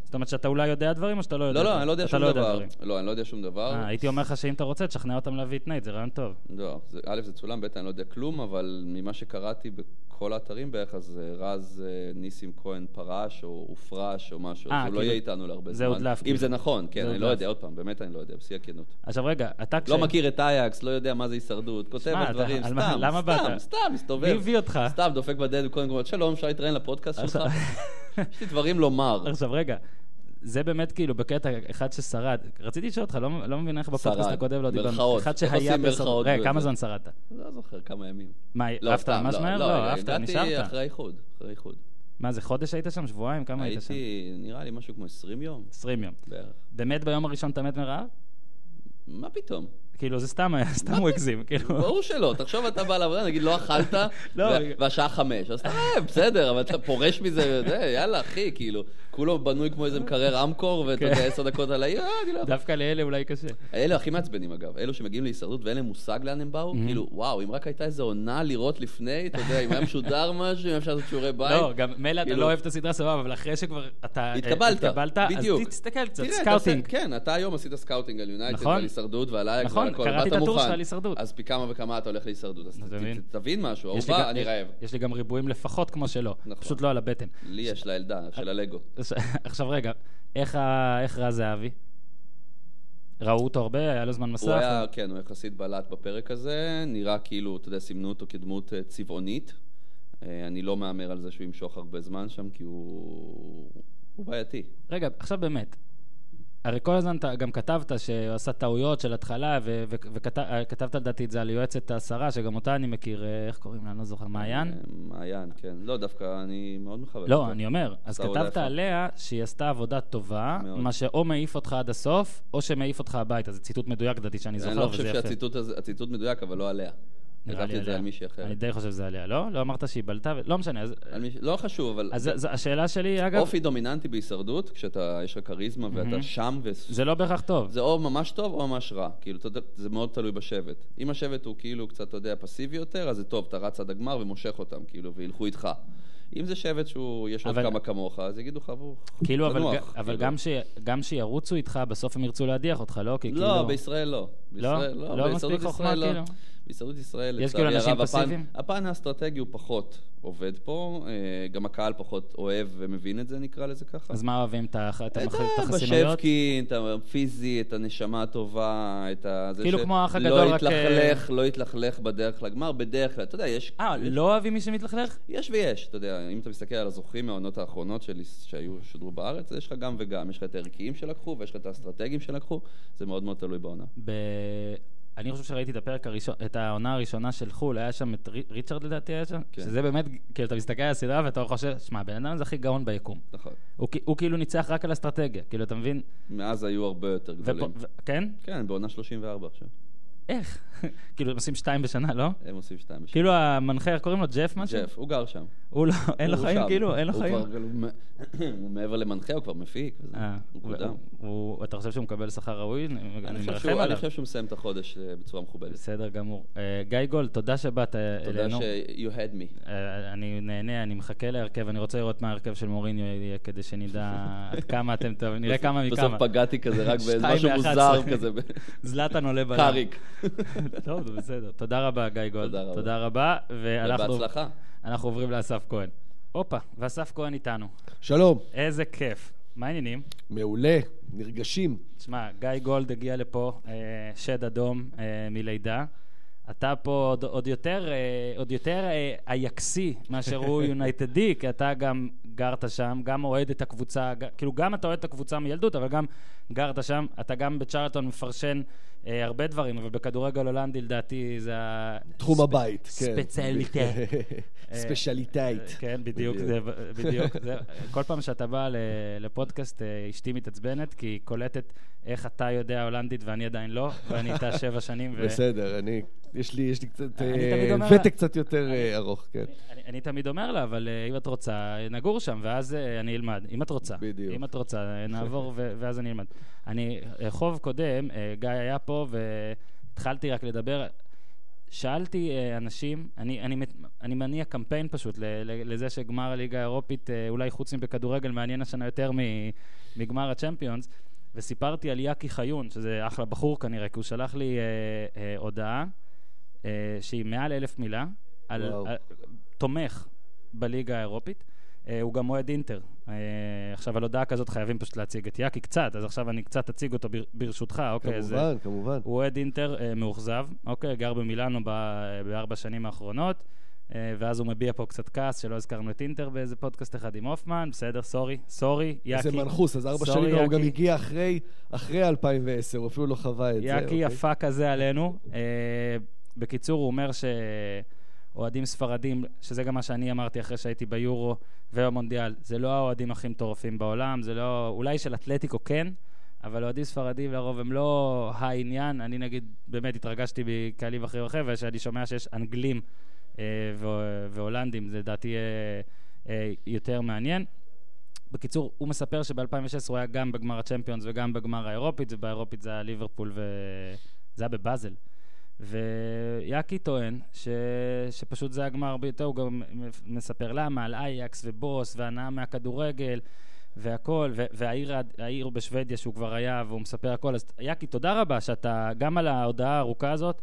זאת אומרת שאתה אולי יודע דברים או שאתה לא יודע לא, לא? אני לא יודע שום דבר. דברים. לא, אני לא יודע שום דבר. אה, הייתי אומר לך שאם אתה רוצה, תשכנע אותם להביא את נייט, זה רעיון טוב. לא, זה, א', זה צולם, ב', אני לא יודע כלום, אבל ממה שקראתי בכל האתרים בערך, אז אה, רז אה, ניסים כהן פרש, או הופרש, או משהו, אה, אז הוא לא כאילו, יהיה איתנו להרבה זה זמן. הודלף, אם כאילו. זה נכון, כן, זה אני לא. יודע, עוד פעם, באמת אני לא יודע, בשיא הכנות. עכשיו רגע, אתה כש... לא מכיר את אייקס, לא יודע מה זה הישרדות, כותב על דברים, סתם? סתם, סתם, מסתובב. מי הביא אותך? סתם, דופק בדלת, קודם כל, שלום, אפשר להתראיין לפודקאסט שלך? יש לי דברים לומר. עכשיו רגע, זה באמת כאילו בקטע אחד ששרד. רציתי לשאול אותך, לא לא מבין איך בפודקאסט שרד. הקודם לא דיברנו. מירכאות. אחד שהיה. מירכאות רגע? כמה זמן שרדת? לא זוכר, כמה ימים. מה, לא, עפת סתם, ממש לא, מהר? לא, לא, רגע, עפת, הגעתי נשארת. אחרי האיחוד, אחרי האיחוד. מה זה, חודש היית שם? שבועיים? כמה היית שם? הייתי, נראה לי משהו כמו 20 יום 20 יום. בערך. באמת ביום הראשון אתה מת מרעב? מה פתאום? כאילו, זה סתם סתם הוא הגזים. כאילו, ברור שלא, תחשוב אתה בא לעבודה, נגיד לא אכלת, לא. והשעה חמש, אז אתה רעב, בסדר, אבל אתה פורש מזה, זה, יאללה, אחי, כאילו, כולו בנוי כמו איזה מקרר אמקור, ואתה כן. יודע, עשר דקות על האי, אה, אני לא. דווקא לאלה אולי קשה. אלה הכי מעצבנים אגב, אלו שמגיעים להישרדות ואין להם מושג לאן הם באו, כאילו, וואו, אם רק הייתה איזו עונה לראות לפני, אתה יודע, אם היה משודר משהו, אם אפשר לעשות שיעורי בית. לא, גם מילא אתה כאילו- לא אוהב את הסדרה סבבה, אבל אחרי שכבר אתה אה, התקבלת, בדיוק. אז תסתכל קצת, סקאוטינג. כן, אתה היום עשית סקאוטינג על יונייטד נכון. ועל הישרדות ועל אייקס נכון, קראתי את הטור. שלך על הישרדות. אז פי כמה וכמה אתה הולך להישרדות, אז תבין משהו, גם- אני רעב. יש לי גם ריבועים לפחות כמו שלו, נכון. פשוט לא על הבטן. לי יש לילדה של הלגו. עכשיו רגע, איך רז זהבי? ראו אותו הרבה? היה לו זמן מסך? הוא היה, כן, הוא יחסית בלט בפרק הזה, נראה כאילו, אתה יודע, סימנו אותו כדמות אה, צבעונית. אה, אני לא מהמר על זה שהוא ימשוך הרבה זמן שם, כי הוא הוא בעייתי. רגע, עכשיו באמת, הרי כל הזמן אתה גם כתבת שהוא עשה טעויות של התחלה, וכתבת לדעתי את זה על יועצת השרה, שגם אותה אני מכיר, אה, איך קוראים לה? אני לא זוכר, מעיין? מעיין, כן. לא, דווקא אני מאוד מכבד לא. אני אומר, אז כתבת. עליה שהיא עשתה עבודה טובה. מה שאו מעיף אותך עד הסוף, או שמעיף אותך הביתה. זה ציטוט מדויק, לדעתי, שאני זוכר, אני לא וזה חושב יפה. שהציטוט הזה, הציטוט מדויק, אבל לא עליה. כתבתי את זה. על מישהי אחרת. אני די חושב שזה עליה, לא? לא אמרת שהיא בלטה? לא משנה, אז... לא חשוב, אבל... אז זה- השאלה שלי, אגב, אופי דומיננטי בהישרדות, כשאתה, יש לך כריזמה ואתה שם, ו... זה לא בהכרח טוב. זה או ממש טוב או ממש רע. כאילו, זה מאוד תלוי בשבט. אם השבט הוא כאילו קצת, אתה יודע, פסיבי יותר, אז זה טוב, אתה רץ עד הגמר ומושך אותם, כאילו, וילכו איתך. אם זה שבט שהוא, יש עוד כמה כמוך, אז יגידו לך, "בוא, כאילו, אבל, תנוח", ג- אבל כאילו. גם, ש, גם שירוצו איתך, בסוף הם ירצו להדיח אותך, לא? כי לא, כאילו... בישראל לא. בישראל לא לא, מספיק בהישרדות חוכמה, לא. כאילו? בהישרדות ישראל, יש כאילו אנשים הפן- פסיביים? הפן האסטרטגי הוא פחות עובד פה, אה, גם הקהל פחות אוהב ומבין את זה, נקרא לזה ככה. אז מה אוהבים? את הח- את המח- את החסינויות? הפיזי, את הנשמה הטובה, את ה... כאילו כמו האח הגדול, לא רק, יתלכלך, לא יתלכלך בדרך לגמר, בדרך כלל, אתה יודע, יש... אה, לא אוהבים מי שמתלכלך? יש ויש, אתה יודע, אם אתה מסתכל על הזוכים מהעונות האחרונות של, שהיו, שודרו בארץ, יש לך גם וגם, יש לך את הערכיים שלקחו ויש לך את האסטרטגיים שלקחו, זה מאוד מאוד תלוי בעונה. אני חושב שראיתי את הפרק הראשון, את העונה הראשונה של חו"ל, היה שם את רי- ריצ'רד לדעתי היה שם, כן. שזה באמת, כאילו אתה מסתכל על הסדרה ואתה חושב, שמע, הבן אדם הזה הכי גאון ביקום. נכון. הוא, הוא כאילו ניצח רק על אסטרטגיה, כאילו, אתה מבין? מאז היו הרבה יותר גדולים. ופה, ו... כן? כן, בעונה 34 עכשיו. איך? כאילו, הם עושים שתיים בשנה, לא? הם עושים שתיים בשנה. כאילו המנחה, איך קוראים לו? ג'ף משהו? ג'ף, הוא גר שם. הוא לא, אין לו חיים. כאילו? אין לו חיים? הוא מעבר למנחה, הוא כבר מפיק. אה, הוא קודם. אתה חושב שהוא מקבל שכר ראוי? אני מרחם שהוא- אני עליו. חושב שהוא מסיים את החודש אה, בצורה מכובדת. בסדר גמור. אה, גיא גולד, תודה שבאת אה, תודה אלינו. ש- you had me. אני נהנה, אני מחכה להרכב, אני רוצה לראות מה ההרכב של מוריניו יהיה, כדי שנדע עד כמה אתם טובים, נראה כמה מכמה. בסוף פגעתי כזה רק באיזה משהו מוזר. כזה. זלאטן עולה בלם. קאריק. טוב, זה בסדר. תודה רבה, גיא גולד. תודה רבה. תודה רבה, ובהצלחה. אנחנו עוברים לאסף כהן. הופה, ואסף כהן איתנו. שלום, איזה כיף. מה העניינים? מעולה, נרגשים. תשמע, גיא גולד הגיע לפה, אה, שד אדום אה, מלידה. אתה פה עוד, עוד יותר, אה, עוד יותר אה, אייקסי מאשר הוא יונייטדי, כי אתה גם גרת שם, גם אוהד את הקבוצה, ג, כאילו גם אתה אוהד את הקבוצה מילדות, אבל גם גרת שם. אתה גם בצ'רלטון מפרשן הרבה דברים, אבל בכדורגל הולנדי לדעתי זה ה... תחום הבית, כן. ספציאליטה. specialiteit. כן, בדיוק, זה, בדיוק. זה, כל פעם שאתה בא לפודקאסט, אה, אשתי מתעצבנת, כי היא קולטת איך אתה יודע הולנדית ואני עדיין לא, ואני איתה שבע שנים. בסדר, אני, יש לי, יש לי קצת, אה, ותק קצת יותר אה, ארוך, כן. אני, תמיד אומר לה, אבל אה, אם את רוצה, נגור שם, ואז אה, אני אלמד. אם את רוצה. בדיוק. אם את רוצה, אה, נעבור, ואז אני אלמד. אני, אה, חוב קודם, אה, גיא היה פה, והתחלתי רק לדבר. שאלתי אה, אנשים, אני, אני, אני מניע קמפיין פשוט לזה שגמר הליגה האירופית, אולי חוץ מבכדורגל, מעניין השנה יותר מגמר הצ'מפיונס, וסיפרתי על יאקי חיון, שזה אחלה בחור כנראה, כי הוא שלח לי אה, אה, הודעה אה, שהיא מעל אלף מילה, על. על, תומך בליגה האירופית. אה, הוא גם אוהד אינטר. אה, עכשיו, על הודעה כזאת חייבים פשוט להציג את יאקי קצת, אז עכשיו אני קצת אציג אותו בר, ברשותך, אוקיי? אה, כמובן, כמובן. הוא אוהד אינטר מאוכזב, אוקיי? גר במילאנו ב- בארבע שנים האחרונות, ואז הוא מביע פה קצת כעס שלא הזכרנו את אינטר באיזה פודקאסט אחד עם הופמן, בסדר, סורי, סורי, יאקי. איזה מנחוס, אז ארבע שנים, הוא גם יאקי. הגיע אחרי אחרי 2010, הוא אפילו לא חווה את זה. יאקי אוקיי? יפה כזה עלינו. בקיצור, הוא אומר שאוהדים ספרדים, שזה גם מה שאני אמרתי אחרי שהייתי ביורו ובמונדיאל, זה לא האוהדים הכי מטורפים בעולם, זה לא... אולי של אתלטיקו כן, אבל אוהדים ספרדים לרוב הם לא העניין. אני נגיד, באמת התרגשתי בקהלים אחרים אחרים, ושאני שומע שיש אנגלים אה, ו- והולנדים, זה לדעתי אה, אה, יותר מעניין. בקיצור, הוא מספר שב-2016 הוא היה גם בגמר הצ'מפיונס וגם בגמר האירופית, ובאירופית זה היה ליברפול וזה היה בבאזל. ויאקי טוען ש... שפשוט זה הגמר ביותר, הוא גם מספר למה, על אייקס ובוס והנאה מהכדורגל והכל, ו- והעיר העיר בשוודיה שהוא כבר היה, והוא מספר הכל. אז יאקי, תודה רבה שאתה, גם על ההודעה הארוכה הזאת,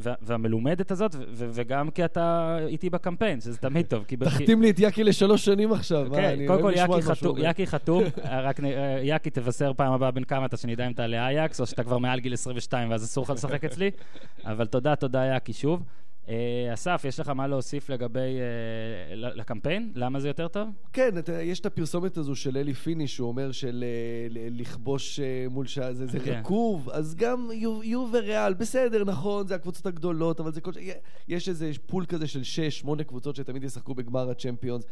וה- והמלומדת הזאת, ו- ו- וגם כי אתה איתי בקמפיין, שזה תמיד טוב. כי- תחתים לי את יאקי לשלוש שנים עכשיו. כן, קודם כל יאקי חתום, חתום, רק אה, יאקי תבשר פעם הבאה בין כמה אתה שנדע אם אתה לאייקס, או שאתה כבר מעל גיל 22 ואז אסור לך לשחק אצלי, אבל תודה, תודה יאקי שוב. אה, אסף, יש לך מה להוסיף לגבי... אה, לקמפיין? למה זה יותר טוב? כן, יש את הפרסומת הזו של אלי פיני, שהוא אומר של אה, לכבוש מול שעה, זה, כן. רקוב, אז גם יובה, וריאל, בסדר, נכון, זה הקבוצות הגדולות, אבל זה כל... יש איזה pool כזה של שש, שמונה קבוצות שתמיד ישחקו בגמר הצ'מפיונס.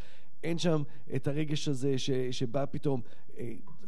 אין שם את הרגש הזה שבא פתאום,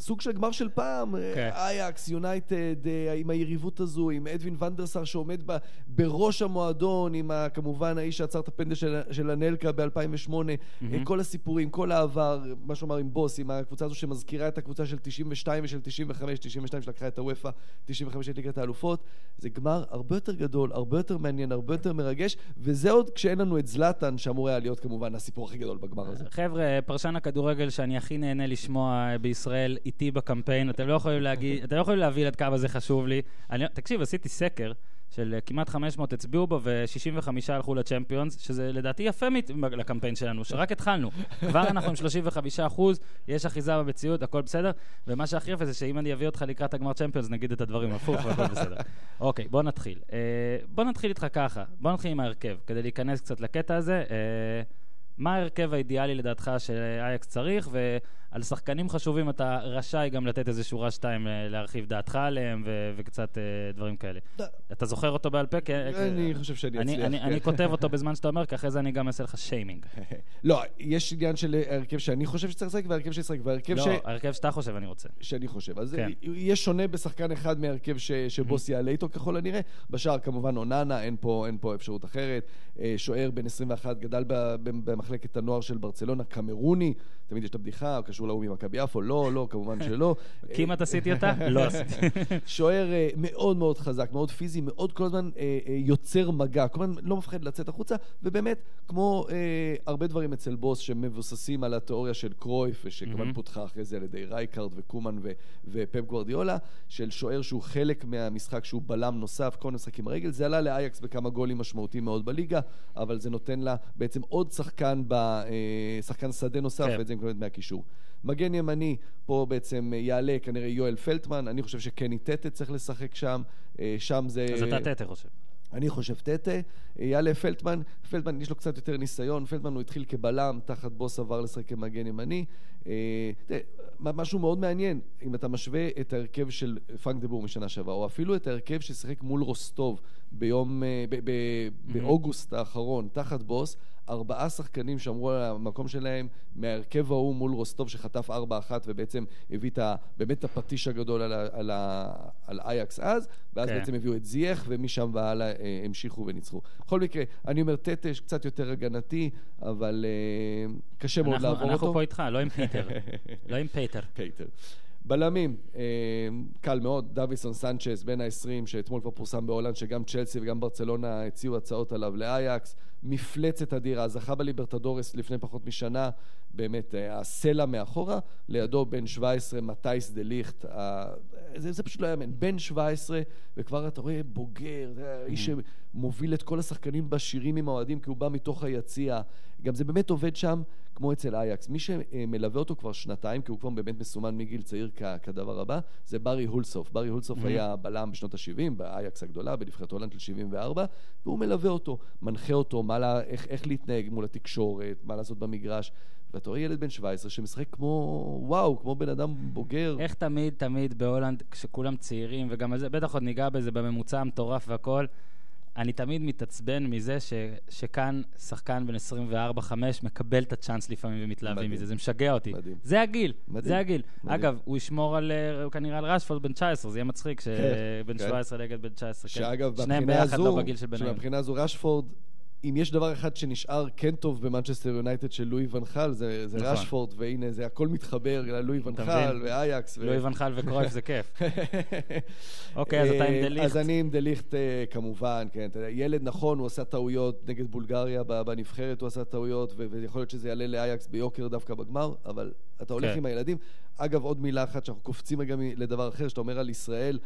סוג של גמר של פעם, אה, כן. אייקס, יונייטד, אה, עם היריבות הזו, עם אדווין ואן דר סאר שעומד ב, בראש המועדון, עם ה, כמובן האיש שעצר את הפנדל של, של אנלקה ב-2008, מהמם. כל הסיפורים, כל העבר, מה שאומר עם בוס, עם הקבוצה הזו שמזכירה את הקבוצה של 92 ושל 95, 92 שלקחה את אופ"א, 95 את ליגת האלופות, זה גמר הרבה יותר גדול, הרבה יותר מעניין, הרבה יותר מרגש, וזה עוד כשאין לנו את זלאטן, שאמור היה להיות כמובן הסיפור הכי גדול בגמר הזה. חבר'ה, פרשן הכדורגל שאני הכי נהנה לשמוע אה, בישראל איתי בקמפיין, אתם לא יכולים להגיד, אתם לא יכולים להבין עד כמה זה חשוב לי. אני, תקשיב, עשיתי סקר של אה, כמעט 500 הצביעו בו ו-65 הלכו לצ'מפיונס, שזה לדעתי יפה מת- לקמפיין שלנו, שרק התחלנו. כבר אנחנו עם 35 אחוז, יש אחיזה במציאות, הכל בסדר, ומה שהכי יפה זה שאם אני אביא אותך לקראת הגמר צ'מפיונס, נגיד את הדברים הפוך והכל בסדר. אוקיי, בוא נתחיל. אה, בוא נתחיל איתך ככה, בוא נתחיל עם ההרכב, כדי להיכנס קצת לקטע הזה. אה, מה ההרכב האידיאלי לדעתך שאייקס צריך, ועל שחקנים חשובים אתה רשאי גם לתת איזה שורה שתיים אה, להרחיב דעתך עליהם ו- וקצת אה, דברים כאלה. ד- אתה זוכר אותו בעל פה? אני חושב שאני אני- אצליח, אני- כן. אני כותב אותו בזמן שאתה אומר, כי אחרי זה אני גם אעשה לך שיימינג. לא, יש עניין של ההרכב שאני חושב שצריך לשחק וההרכב שצריך לשחק, וההרכב לא, ש... ההרכב שאתה חושב אני רוצה. שאני חושב. אז כן. יהיה שונה בשחקן אחד מהרכב ש, שבוס יעלה איתו ככל הנראה. בשאר כמובן אוננה, אין פה, אין פה אפשרות אחרת. אה, שוער בן 21, גדל במחלקת הנוער של ברצלונה, קמרוני. תמיד יש את הבדיחה, קשור להוא ממכבי יפו, לא, לא, כמובן שלא. כמעט עשיתי אותה? לא עשיתי. שוער אה, מאוד מאוד חזק, מאוד פיזי, מאוד כל הזמן אה, אה, יוצר מגע, כל הזמן לא מפחד לצאת החוצה, ובאמת, כמו אה, הרבה דברים אצל בוס שמבוססים על התיאוריה של קרויף, ושכמובן. פותחה אחרי זה על ידי רייקארד וקומן ופפ גוורדיולה, של שוער שהוא חלק מהמשחק שהוא בלם נוסף, כל משחק עם הרגל, זה עלה לאייקס בכמה גולים משמעותיים מאוד בליגה, אבל זה נותן לה בעצם עוד שחקן, ב, אה, שחקן שדה נוסף, כן. ואת זה מקבלת מהקישור. מגן ימני, פה בעצם יעלה כנראה יואל ולטמן, אני חושב שקני טטה צריך לשחק שם, אה, שם זה... אז אתה טטה חושב. אני חושב טטה, יעלה פלטמן, פלטמן יש לו קצת יותר ניסיון, פלטמן הוא התחיל כבלם, תחת בוס עבר לשחק כמגן ימני. אה, משהו מאוד מעניין, אם אתה משווה את ההרכב של פרנק דה בור משנה שעברה, או אפילו את ההרכב ששיחק מול רוסטוב ביום, אה, ב- ב- באוגוסט האחרון, תחת בוס, ארבעה שחקנים שמרו על המקום שלהם מההרכב ההוא מול רוסטוב שחטף 4-1 ובעצם הביא את ה, באמת את הפטיש הגדול על, ה- על, ה- על אייקס אז, ואז כן. בעצם הביאו את זייח ומשם והלאה אה, המשיכו וניצחו. בכל מקרה, אני אומר טטה קצת יותר הגנתי, אבל אה, קשה מאוד אנחנו- לעבור אותו. אנחנו פה איתך, לא עם פיטר. לא עם פיטר. פייטר. בלמים, אה, קל מאוד, דוויסון סנצ'ס, בן ה-20, שאתמול כבר פורסם בהולנד, שגם צ'לסי וגם ברצלונה הציעו הצעות עליו לאייקס. מפלצת אדירה, זכה בליברטדורס לפני פחות משנה, באמת, אה, הסלע מאחורה, לידו בן 17, מטייס דה ליכט, זה, זה פשוט לא יאמן, בן 17, וכבר אתה רואה בוגר, זה האיש שמוביל את כל השחקנים בשירים עם האוהדים, כי הוא בא מתוך היציע. גם זה באמת עובד שם כמו אצל אייקס. מי שמלווה אותו כבר שנתיים, כי הוא כבר באמת מסומן מגיל צעיר כ- כדבר הבא, זה ברי הולסוף. ברי הולסוף Mhm. היה בלם בשנות ה-70, באייקס הגדולה, בנבחרת הולנד של 74, והוא מלווה אותו, מנחה אותו, מה לה, איך, איך להתנהג מול התקשורת, מה לעשות במגרש. ואתה רואה ילד בן 17 שמשחק כמו, וואו, כמו בן אדם בוגר. איך תמיד, תמיד בהולנד, כשכולם צעירים, וגם זה, בטח עוד ניגע בזה בממוצע המטורף והכל, אני תמיד מתעצבן מזה ש, שכאן שחקן בן 24-5 מקבל את הצ'אנס לפעמים ומתלהבים. מזה, זה משגע אותי. מדהים. זה הגיל, מדהים. זה הגיל. מדהים. אגב, הוא ישמור על, אה, כנראה על רשפורד בן 19, זה יהיה מצחיק שבן כן. 17 נגד בן 19, כן. שאגב, שניהם ביחד הזו, לא בגיל של בניהם. שמבחינה הזו רשפורד, אם יש דבר אחד שנשאר כן טוב במנצ'סטר יונייטד של לואי ונחל, זה, זה נכון. רשפורד, והנה, זה הכל מתחבר ללואי ונחל? ואייקס. ו- לואי ונחל וקרויף זה כיף. אוקיי, אז אתה עם אה, דליכט. אז אני עם דליכט אה, כמובן, כן. ילד נכון, הוא עשה טעויות נגד בולגריה בנבחרת, הוא עשה טעויות, ויכול להיות שזה יעלה לאייקס ביוקר דווקא בגמר, אבל אתה הולך כן. עם הילדים. אגב, עוד מילה אחת שאנחנו קופצים רגע לדבר אחר, שאתה אומר על ישראל.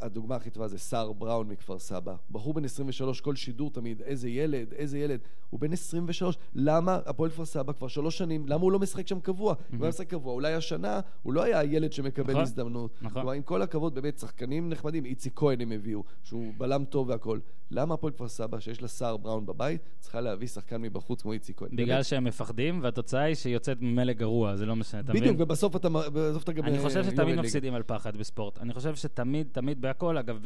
הדוגמה הכי טובה זה סער בראון מכפר סבא. בחור בן 23, כל שידור תמיד, איזה ילד, איזה ילד. הוא בן 23, למה הפועל כפר סבא כבר שלוש שנים, למה הוא לא משחק שם קבוע? אם הוא היה משחק קבוע, אולי השנה הוא לא היה הילד שמקבל נכון, הזדמנות. נכון. כלומר, עם כל הכבוד, באמת, שחקנים נחמדים, איציק כהן הם הביאו, שהוא בלם טוב והכל. למה הפועל כפר סבא, שיש לה סער בראון בבית, צריכה להביא שחקן מבחוץ כמו איציק כהן? בגלל. שהם מפחדים, והתוצאה היא שהיא יוצאת ממילא גרוע, זה לא משנה, אתה מבין? בדיוק, ובסוף אתה, אתה גם... אני אה, חושב יורד שתמיד. מפסידים על פחד בספורט. אני חושב שתמיד, תמיד בהכל, אגב,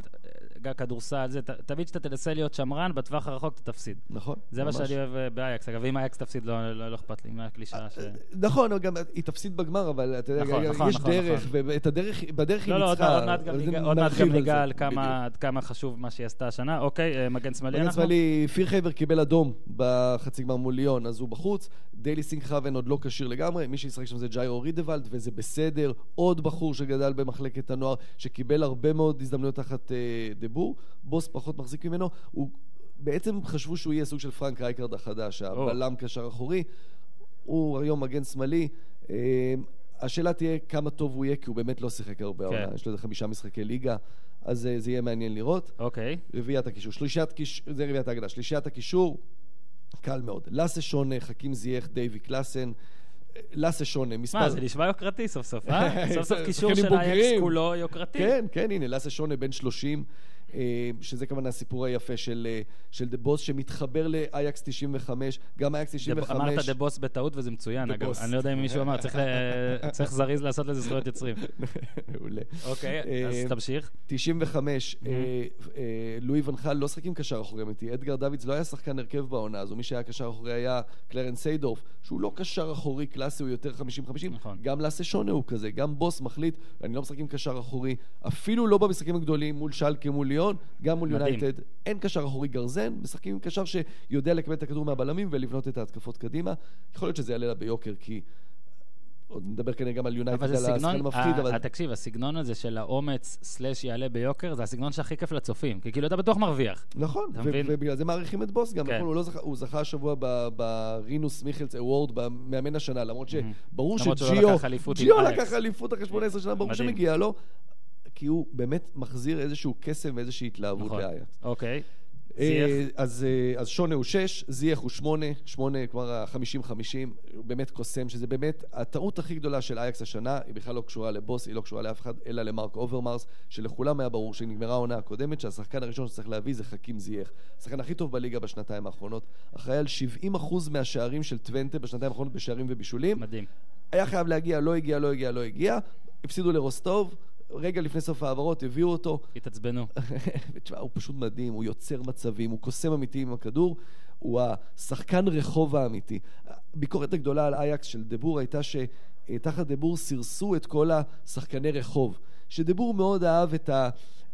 גם כדורסל, זה, ת- תמיד כשאתה תנסה להיות שמרן, בטווח הרחוק אתה תפסיד. נכון. זה מה ממש. שאני אוהב אה, באייקס. אגב, אם אייקס תפסיד, לא לא- לא אכפת לי, מה הקלישאה ש... נכון, אבל גם היא תפסיד בגמר, אבל אתה יודע, נכון, יש נכון, נכון, דרך, נכון. ואת הדרך, בדרך היא לא, לא, עוד ניצחה. זה ניגע- עוד מעט גם ניגע. על כמה כמה חשוב מה שהיא עשתה השנה. אוקיי, אה, מגן שמאלי מגן אנחנו? שמאלי, פירחייבר קיבל אדום בחצי גמר מול ליון, אז הוא בחוץ. דיילי סינקחרבן עוד לא כשיר לגמרי, מי שישחק שם זה ג'יירו רידוולד, וזה בסדר. עוד בחור שגדל במחלקת הנוער, שקיבל הרבה מאוד הזדמנויות תחת אה, דה בור. בוס פחות מחזיק ממנו. הוא... בעצם חשבו שהוא יהיה סוג של פרנק רייקרד החדש, הבלם קשר אחורי. הוא היום מגן שמאלי. אה, השאלה תהיה כמה טוב הוא יהיה, כי הוא באמת לא שיחק הרבה כן. העונה. יש לו איזה חמישה משחקי ליגה, אז אה, זה יהיה מעניין לראות. אוקיי. רביעיית הקישור. שלישיית קישור, זה רביעיית ההגנה. שלישיית הקישור, קל מאוד. לאסה שונה, חכים זייח, דייווי קלאסן. לאסה שונה, מספר... מה, זה נשמע יוקרתי סוף סוף, אה? סוף סוף קישור של בוגרים. כולו יוקרתי. כן, כן, הנה, לאסה שונה בן 30, אה, שזה כמובן הסיפור היפה של, אה, של the boss, שמתחבר לאייקס 95, גם אייקס 95... אמרת the boss בטעות וזה מצוין, אגב. אני לא יודע אם מישהו אמר, צריך צריך זריז לעשות לזה זכויות יוצרים. מעולה. אוקיי, אז אה, תמשיך. 95, אה, אה, לואי ונחל לא שחק עם קשר אחורי אמיתי. אדגר דוידס לא היה שחקן הרכב בעונה הזו. מי שהיה קשר אחורי היה קלרן סיידורף, שהוא לא קשר אחורי קלאסי, הוא יותר 50-50. נכון. גם לאסה שונה הוא כזה, גם בוס מחליט, אני לא משחק עם קשר אחורי, אפילו לא במשחקים הגדולים מול שלקה, מול ליון, גם מול. יונייטד. אין קשר אחורי גרזן, משחקים עם קשר שיודע לקבל את הכדור מהבלמים ולבנות את ההתקפות קדימה. יכול להיות שזה יעלה לה ביוקר, כי... עוד נדבר כנראה גם על יונייטד, על זה השחקן סגנון, המפחיד, ה- אבל... תקשיב, הסגנון הזה של האומץ slash יעלה ביוקר, זה הסגנון שהכי כיף לצופים. כי כאילו אתה בטוח מרוויח. נכון? ובגלל זה מעריכים את בוס גם, כן. נכון, הוא, לא זכה, הוא זכה השבוע ב Rinus Michels award במאמן השנה, למרות שברור לא שג'יו, לקח אליפות אחרי 18 שנה, ברור. שמגיע לו, כי הוא באמת מחזיר איזשהו קסם ואיזושהי התלהבות נכון. לאייקס. אוקיי. אה, זייח. אז, אה, אז שונה הוא 6, זייח הוא 8, 8, כלומר ה-50-50, הוא באמת קוסם, שזה באמת הטעות הכי גדולה של אייקס השנה, היא בכלל לא קשורה לבוס, היא לא קשורה לאף אחד, אלא למרק אוברמרס, שלכולם היה ברור שנגמרה העונה הקודמת, שהשחקן הראשון שצריך להביא זה חכים זייח. השחקן הכי טוב בליגה בשנתיים האחרונות, אחראי על 70% מהשערים של טוונטה בשנתיים האחרונות בשערים ובישולים. מדהים. היה חייב להגיע, לא הגיע, לא הגיע, לא הגיע, הפסידו לרוסטוב, רגע לפני סוף העברות הביאו אותו, התעצבנו. ותשמע, הוא פשוט מדהים, הוא יוצר מצבים, הוא קוסם אמיתי עם הכדור, הוא השחקן רחוב האמיתי. הביקורת הגדולה על אייקס של דבור הייתה שתחת דבור סירסו את כל השחקני רחוב. שדבור מאוד אהב את, ה,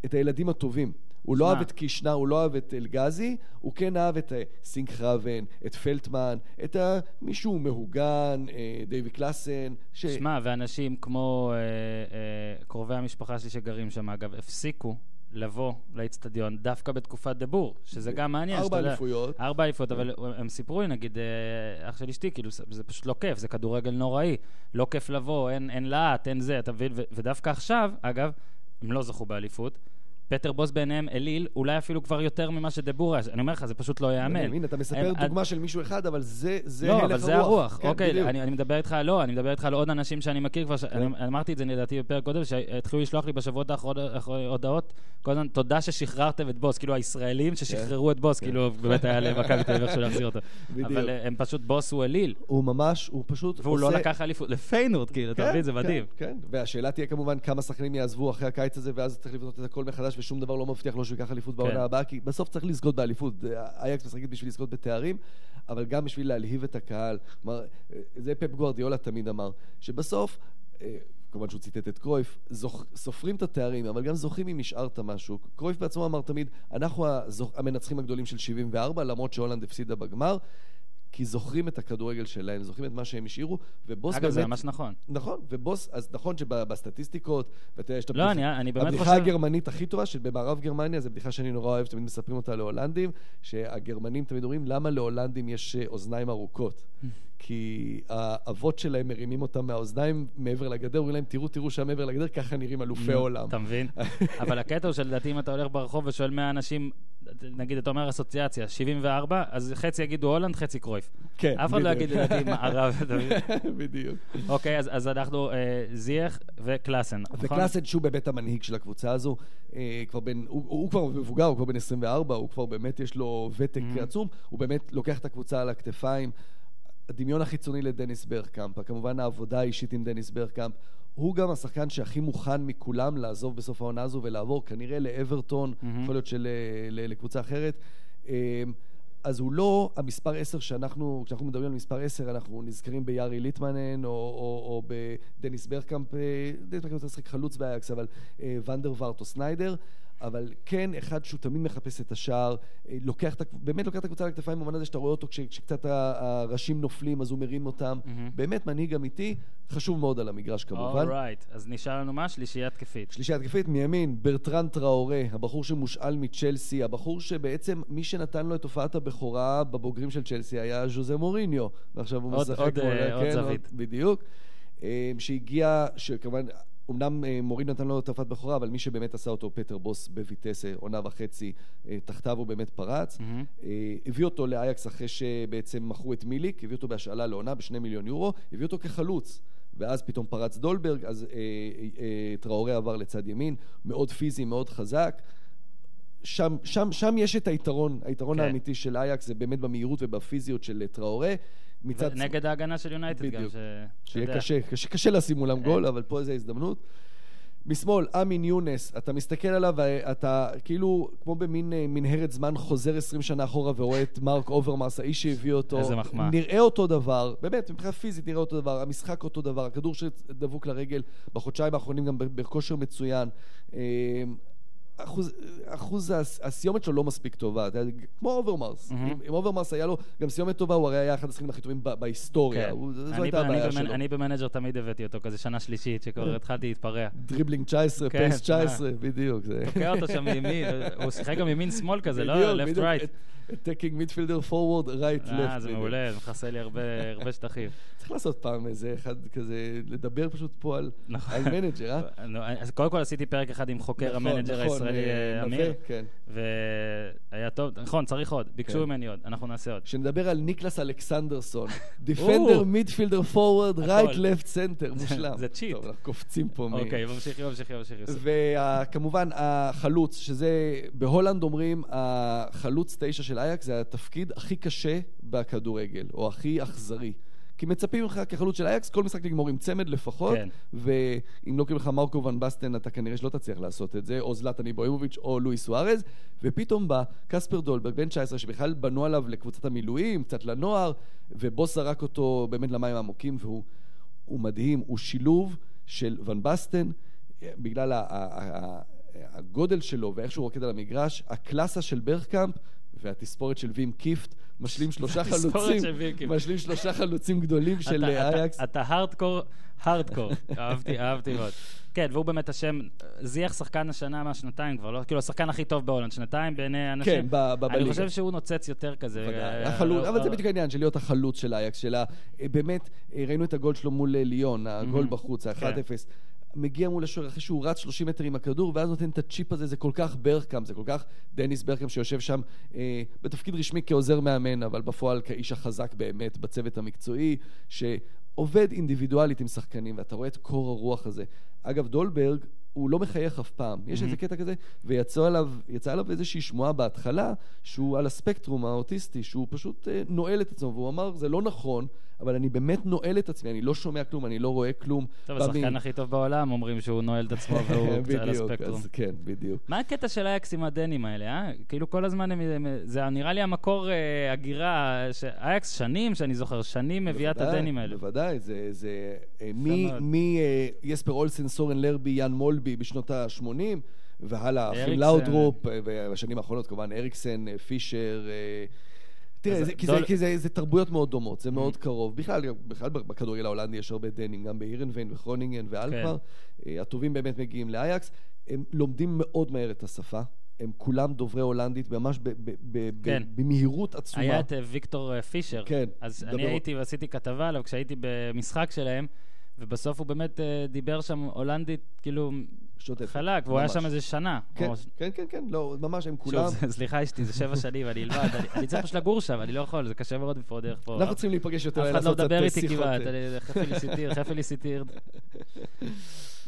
את הילדים הטובים. הוא לא. אהב את קישנה, הוא לא אהב את אלגזי, הוא כן אהב את אה, סינקרבן, את פלטמן, את ה- מישהו מהוגן, אה, דייווי קלאסן. ש... שמע, ואנשים כמו אה, אה, קרובי המשפחה שלי שגרים שם, אגב, הפסיקו לבוא לאיצטדיון דווקא בתקופת דבור, שזה גם מעניין. ארבע אליפויות. ארבע אליפויות, אבל הם סיפרו לי, נגיד, אח של אשתי, כאילו, זה- פשוט לא כיף, זה כדורגל נוראי. לא כיף לבוא, אין, אין להט, אין זה, אתה מבין? ודווקא עכשיו, אגב, הם לא זכו באליפות. פטר בוס בעיניהם אליל, אולי אפילו כבר יותר ממה שדבור היה. אני אומר לך, זה פשוט לא ייאמן. הנה, אתה מספר דוגמה של מישהו אחד, אבל זה, זה לא, הלך אבל זה הרוח. כן, אוקיי. אני, אני מדבר איתך, לא, אני מדבר איתך על עוד אנשים שאני מכיר כבר. כן. אני, אמרתי את זה לדעתי בפרק קודם, שהתחילו לשלוח לי בשבועות האחרונות הודעות, כל הזמן, תודה ששחררתם את בוס, כאילו הישראלים ששחררו את בוס, כאילו באמת היה למכבי תל אביב להחזיר אותו. כן. אבל אה, הם פשוט, בוס הוא אליל, הוא ממש, הוא פשוט והוא. לא לקח אליפות, לפיינורד, כאילו, אתה כן, מבין? זה כן, מדהים. כן, והשאלה תהיה כמובן כמה שחקנים יעזבו אחרי הקיץ הזה, ואז צריך לבנות את הכל מחדש, ושום דבר לא מבטיח לו שהוא ייקח אליפות כן. בעונה הבאה, כי בסוף צריך לזכות באליפות. אייקס משחקת בשביל לזכות בתארים, אבל גם בשביל להלהיב את הקהל. כלומר, זה פפ גוארדיולה תמיד אמר, שבסוף... אה, כמובן שהוא ציטט את קרויף, זוכ... סופרים את התארים, אבל גם זוכים אם השארת משהו. קרויף בעצמו אמר תמיד, אנחנו הזוכ... המנצחים הגדולים של 74, למרות שהולנד הפסידה בגמר. כי זוכרים את הכדורגל שלהם, זוכרים את מה שהם השאירו, ובוס אגב, באמת... זה ממש נכון. נכון, ובוס, אז נכון שבסטטיסטיקות, ואתה יודע, יש את לא, הבדיחה- אני- אני באמת הבדיחה חושב- הגרמנית הכי טובה, שבמערב גרמניה, זו בדיחה שאני נורא אוהב, שתמיד מספרים אותה להולנדים, שהגרמנים תמיד אומרים, למה להולנדים יש אה, אוזניים ארוכות? כי האבות שלהם מרימים אותם מהאוזניים מעבר לגדר, אומרים להם, תראו, תראו שם מעבר לגדר, ככה נראים אלופי עולם. אתה מבין? אבל הקטע הוא שלדעתי אם אתה הולך ברחוב ושואל 100 אנשים, נגיד אתה אומר אסוציאציה, 74, אז חצי יגידו הולנד, חצי קרויף. כן, אף אחד לא בדיוק. יגיד לדעתי מערב, אתה מבין? בדיוק. אוקיי, אז אנחנו אה, זייח וקלאסן, נכון? וקלאסן שהוא באמת המנהיג של הקבוצה הזו, אה, כבר בן, הוא, כבר מבוגר, הוא כבר בן 24, הוא כבר באמת יש לו ותק אמהם. עצום, הוא באמת לוקח את הקבוצה על הכתפיים. הדמיון החיצוני לדניס ברקאמפ, כמובן העבודה האישית עם דניס ברקאמפ, הוא גם השחקן שהכי מוכן מכולם לעזוב בסוף העונה הזו ולעבור כנראה לאברטון, אמהם. יכול להיות שלקבוצה אחרת. אה, אז הוא לא המספר 10 שאנחנו, כשאנחנו מדברים על מספר 10, אנחנו נזכרים ביארי ליטמנן או, או, או בדניס ברקאמפ, אה, דניס ברקאמפ משחק חלוץ באייקס, אבל אה, ונדר וארט או סניידר, אבל כן אחד שהוא תמיד מחפש את השער, אה, לוקח באמת לוקח את הקבוצה על הכתפיים במובן הזה שאתה רואה אותו כש, כשקצת הראשים נופלים אז הוא מרים אותם, מהמם. באמת מנהיג אמיתי, חשוב מאוד על המגרש כמובן. alright, אז נשאר לנו מה? שלישייה התקפית. שלישייה התקפית מימין, ברטרן טראורה, הבחור שמושאל מצ'לסי, הבחור שבעצם מי שנתן לו את הופעת הבכורה בבוגרים של צ'לסי היה ז'וזה מוריניו, ועכשיו הוא עוד- משחק עוד, מול- אה, עוד כן, זווית. בדיוק. אה, שהגיע, שכמובן, אמנם אה, מוריניו נתן לו הופעת בכורה, אבל מי שבאמת עשה אותו פטר בוס בויטסה, עונה וחצי, אה, תחתיו הוא באמת פרץ. אה, הביא אותו לאייקס אחרי שבעצם מכרו את מיליק, הביא אותו בהשאלה לעונה בשני מיליון יורו, הביא אותו כחלוץ. ואז פתאום פרץ דולברג, אז אה, אה, אה, טראורה עבר לצד ימין, מאוד פיזי, מאוד חזק. שם, שם, שם יש את היתרון, היתרון כן. האמיתי של אייקס זה באמת במהירות ובפיזיות של טראורה. מצד נגד ההגנה של יונייטד גם. ש... שיהיה יודע. קשה, קשה, קשה לשים מולם גול, אבל פה זו הזדמנות. משמאל, אמין יונס, אתה מסתכל עליו ואתה כאילו, כמו במין אה, מנהרת זמן, חוזר 20 שנה אחורה ורואה את מרק אוברמאס, האיש שהביא אותו. איזה מחמאה. נראה אותו דבר, באמת, מבחינה פיזית נראה אותו דבר, המשחק אותו דבר, הכדור שדבוק לרגל בחודשיים האחרונים גם בכושר מצוין. אה, אחוז, אחוז הס- הסיומת שלו לא מספיק טובה, כמו אוברמארס. מהמם. אם, אוברמארס היה לו גם סיומת טובה, הוא הרי היה אחד השחקנים הכי טובים בהיסטוריה. כן. הוא- זו אני הייתה הבעיה שלו. אני במנג'ר תמיד הבאתי אותו, כזה שנה שלישית, שכבר התחלתי להתפרע. dribbling 19, כן, pace 19, בדיוק. זה- תוקע אותו שם מימין, הוא שיחק גם ימין-שמאל כזה, לא? בדיוק, left בדיוק. right. attacking midfielder forward, right, left. אה, זה מעולה, זה מכסה לי הרבה הרבה שטחים. צריך לעשות פעם איזה אחד כזה, לדבר פשוט פה על נכון. על מנג'ר, אה? אז קודם כל עשיתי פרק אחד עם חוקר נכון, המנג'ר נכון, הישראלי אה, אה, אמיר, כן. והיה טוב, נכון, צריך עוד, ביקשו כן. ממני עוד, אנחנו נעשה עוד. שנדבר על ניקלס אלכסנדרסון, defender, midfielder, forward. right, left, center, מושלם. זה cheat. טוב, אנחנו קופצים פה. אוקיי, ממשיכים, ממשיכים, ממשיכים. וכמובן החלוץ, שזה בהולנד אומרים החלוץ תשע של אייקס זה התפקיד הכי קשה בכדורגל, או הכי אכזרי. כי מצפים ממך כחלוץ של אייקס, כל משחק לגמור עם צמד לפחות, כן. ואם לא קוראים לך מרקו ון בסטן, אתה כנראה שלא תצליח לעשות את זה, או זלטן איבראימוביץ' או לואי סוארז, ופתאום בא קספר דולברג, בן 19, שבכלל בנו עליו לקבוצת המילואים, קצת לנוער, ובוס זרק אותו באמת למים העמוקים, והוא הוא מדהים, הוא שילוב של ון בסטן, בגלל ה- הגודל שלו ואיך שהוא רוקד על המגרש, הקלאסה של ברקאמפ והתספורת של וים קיפט משלים שלושה חלוצים. משלים שלושה חלוצים גדולים של אייקס. אתה hardcore, ה hardcore. אהבתי, אהבתי מאוד. כן, והוא באמת השם, זייח שחקן השנה מהשנתיים כבר, לא? כאילו השחקן הכי טוב בהולנד, שנתיים בעיני אנשים. כן, ב- ב- אני בליגה. חושב שהוא נוצץ יותר כזה. אה, החלוץ, אה, אבל זה אה, בדיוק העניין של להיות החלוץ של אייקס, של ה... באמת, אה, ראינו את הגול שלו מול אה, ליון, הגול. בחוץ, ה-1-0. מגיע מול השוער אחרי שהוא רץ 30 מטר עם הכדור, ואז נותן את הצ'יפ הזה, זה כל כך ברקאמפ, זה כל כך דניס ברקאם שיושב שם אה, בתפקיד רשמי כעוזר מאמן, אבל בפועל כאיש החזק באמת בצוות המקצועי, שעובד אינדיבידואלית עם שחקנים, ואתה רואה את קור הרוח הזה. אגב, דולברג, הוא לא מחייך אף פעם. יש Mhm. איזה קטע כזה, ויצא עליו, עליו איזושהי שמועה בהתחלה, שהוא על הספקטרום האוטיסטי, שהוא פשוט אה, נועל את עצמו, והוא אמר, זה לא נכון, אבל אני באמת נועל את עצמי, אני לא שומע כלום, אני לא רואה כלום. טוב, השחקן הכי טוב בעולם, אומרים שהוא נועל את עצמו והוא קצת על הספקטרום. אז כן, בדיוק. מה הקטע של אייקס עם הדנים האלה, אה? כאילו כל הזמן הם, זה נראה לי המקור אה, הגירה, ש- אייקס שנים, שאני זוכר, שנים מביאה את הדנים האלה. בוודאי, זה... זה אה, מאוד. מיספר אולסן, סורן לרבי, יאן מולבי בשנות ה-80, והלאה, אחים. לאודרופ, אה, ובשנים האחרונות כמובן אריקסן, אה, פישר, אה, תראה, זה, כי, דול- זה, כי זה, זה תרבויות מאוד דומות, זה מאוד קרוב. בכלל, בכלל בכדורגל ההולנדי יש הרבה דנים, גם באירנביין וכרונינגן ואלקמר. אה, הטובים באמת מגיעים לאייקס. הם לומדים מאוד מהר את השפה. הם כולם דוברי הולנדית, ממש ב, ב, ב, כן. במהירות עצומה. היה את אה, ויקטור אה, פישר. כן, אז דבר. אני הייתי ועשיתי כתבה עליו כשהייתי במשחק שלהם, ובסוף הוא באמת דיבר שם הולנדית, כאילו, שוטף. חלק, והוא היה. שם איזה שנה. כן, כן, כן, כן, לא, ממש הם כולם. סליחה אשתי, זה שבע שנים, אני אלמד, אני- צריך פשוט לגור שם, אני לא יכול, זה קשה מאוד מפה דרך פה. אנחנו צריכים להיפגש יותר, אף אחד לא מדבר איתי. כמעט, אני- חפי לי סיטיר, חפי לי סיטיר.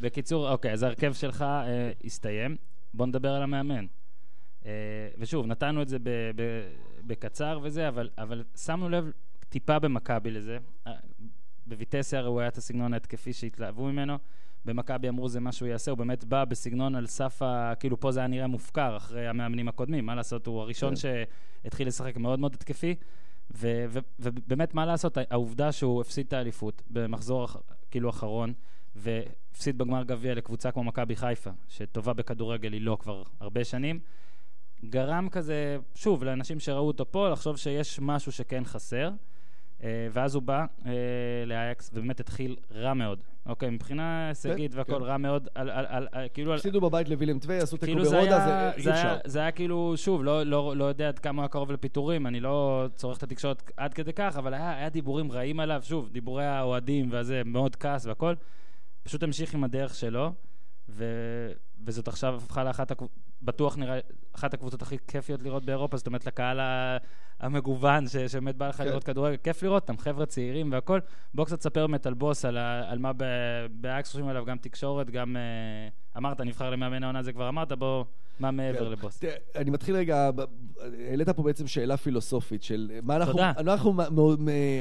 בקיצור, אוקיי, אז ההרכב שלך אה, הסתיים. בוא נדבר על המאמן. אה, ושוב, נתנו את זה בקצר וזה, אבל, שמנו לב טיפה במכבי לזה. אה, בויטסיה הרי הוא היה את הסגנון ההתקפי שהתלהבו ממנו. במכבי אמרו זה מה שהוא יעשה, הוא באמת בא בסגנון על סף ה... כאילו פה זה היה נראה מופקר אחרי המאמנים הקודמים, מה לעשות, הוא הראשון כן. שהתחיל לשחק מאוד מאוד התקפי. ו- ו- ובאמת, מה לעשות, העובדה שהוא הפסיד את האליפות במחזור כאילו אחרון, והפסיד בגמר גביע לקבוצה כמו מכבי חיפה, שטובה בכדורגל היא לא כבר הרבה שנים, גרם כזה, שוב, לאנשים שראו אותו פה, לחשוב שיש משהו שכן חסר. אה, ואז הוא בא אה, לאייקס, ובאמת התחיל רע מאוד. אוקיי, מבחינה הישגית והכל כן. רע מאוד, על, כאילו... הפסידו בבית לווילם טווי, עשו תיקו כאילו ברודה, זה אי אפשר. זה היה כאילו, שוב, לא, לא, לא יודע עד כמה הוא היה קרוב לפיטורים, אני לא צורך את התקשורת עד כדי כך, אבל היה, דיבורים רעים עליו, שוב, דיבורי האוהדים והזה, מאוד כעס והכל. פשוט המשיך עם הדרך שלו, ו, וזאת עכשיו הפכה לאחת. בטוח נראה, אחת הקבוצות הכי כיפיות לראות באירופה, זאת אומרת, לקהל המגוון, ש, שבאמת בא לך כן. לראות כדורגל, כיף לראות אותם, חבר'ה צעירים והכל. בוא קצת ספר באמת על בוס, על, על מה באקס חושבים עליו, גם תקשורת, גם... אה, אמרת, נבחר למאמן העונה, זה כבר אמרת, בוא, מה מעבר כן. לבוס? תראה, אני מתחיל רגע, העלית פה בעצם שאלה פילוסופית של מה אנחנו, תודה. אנחנו,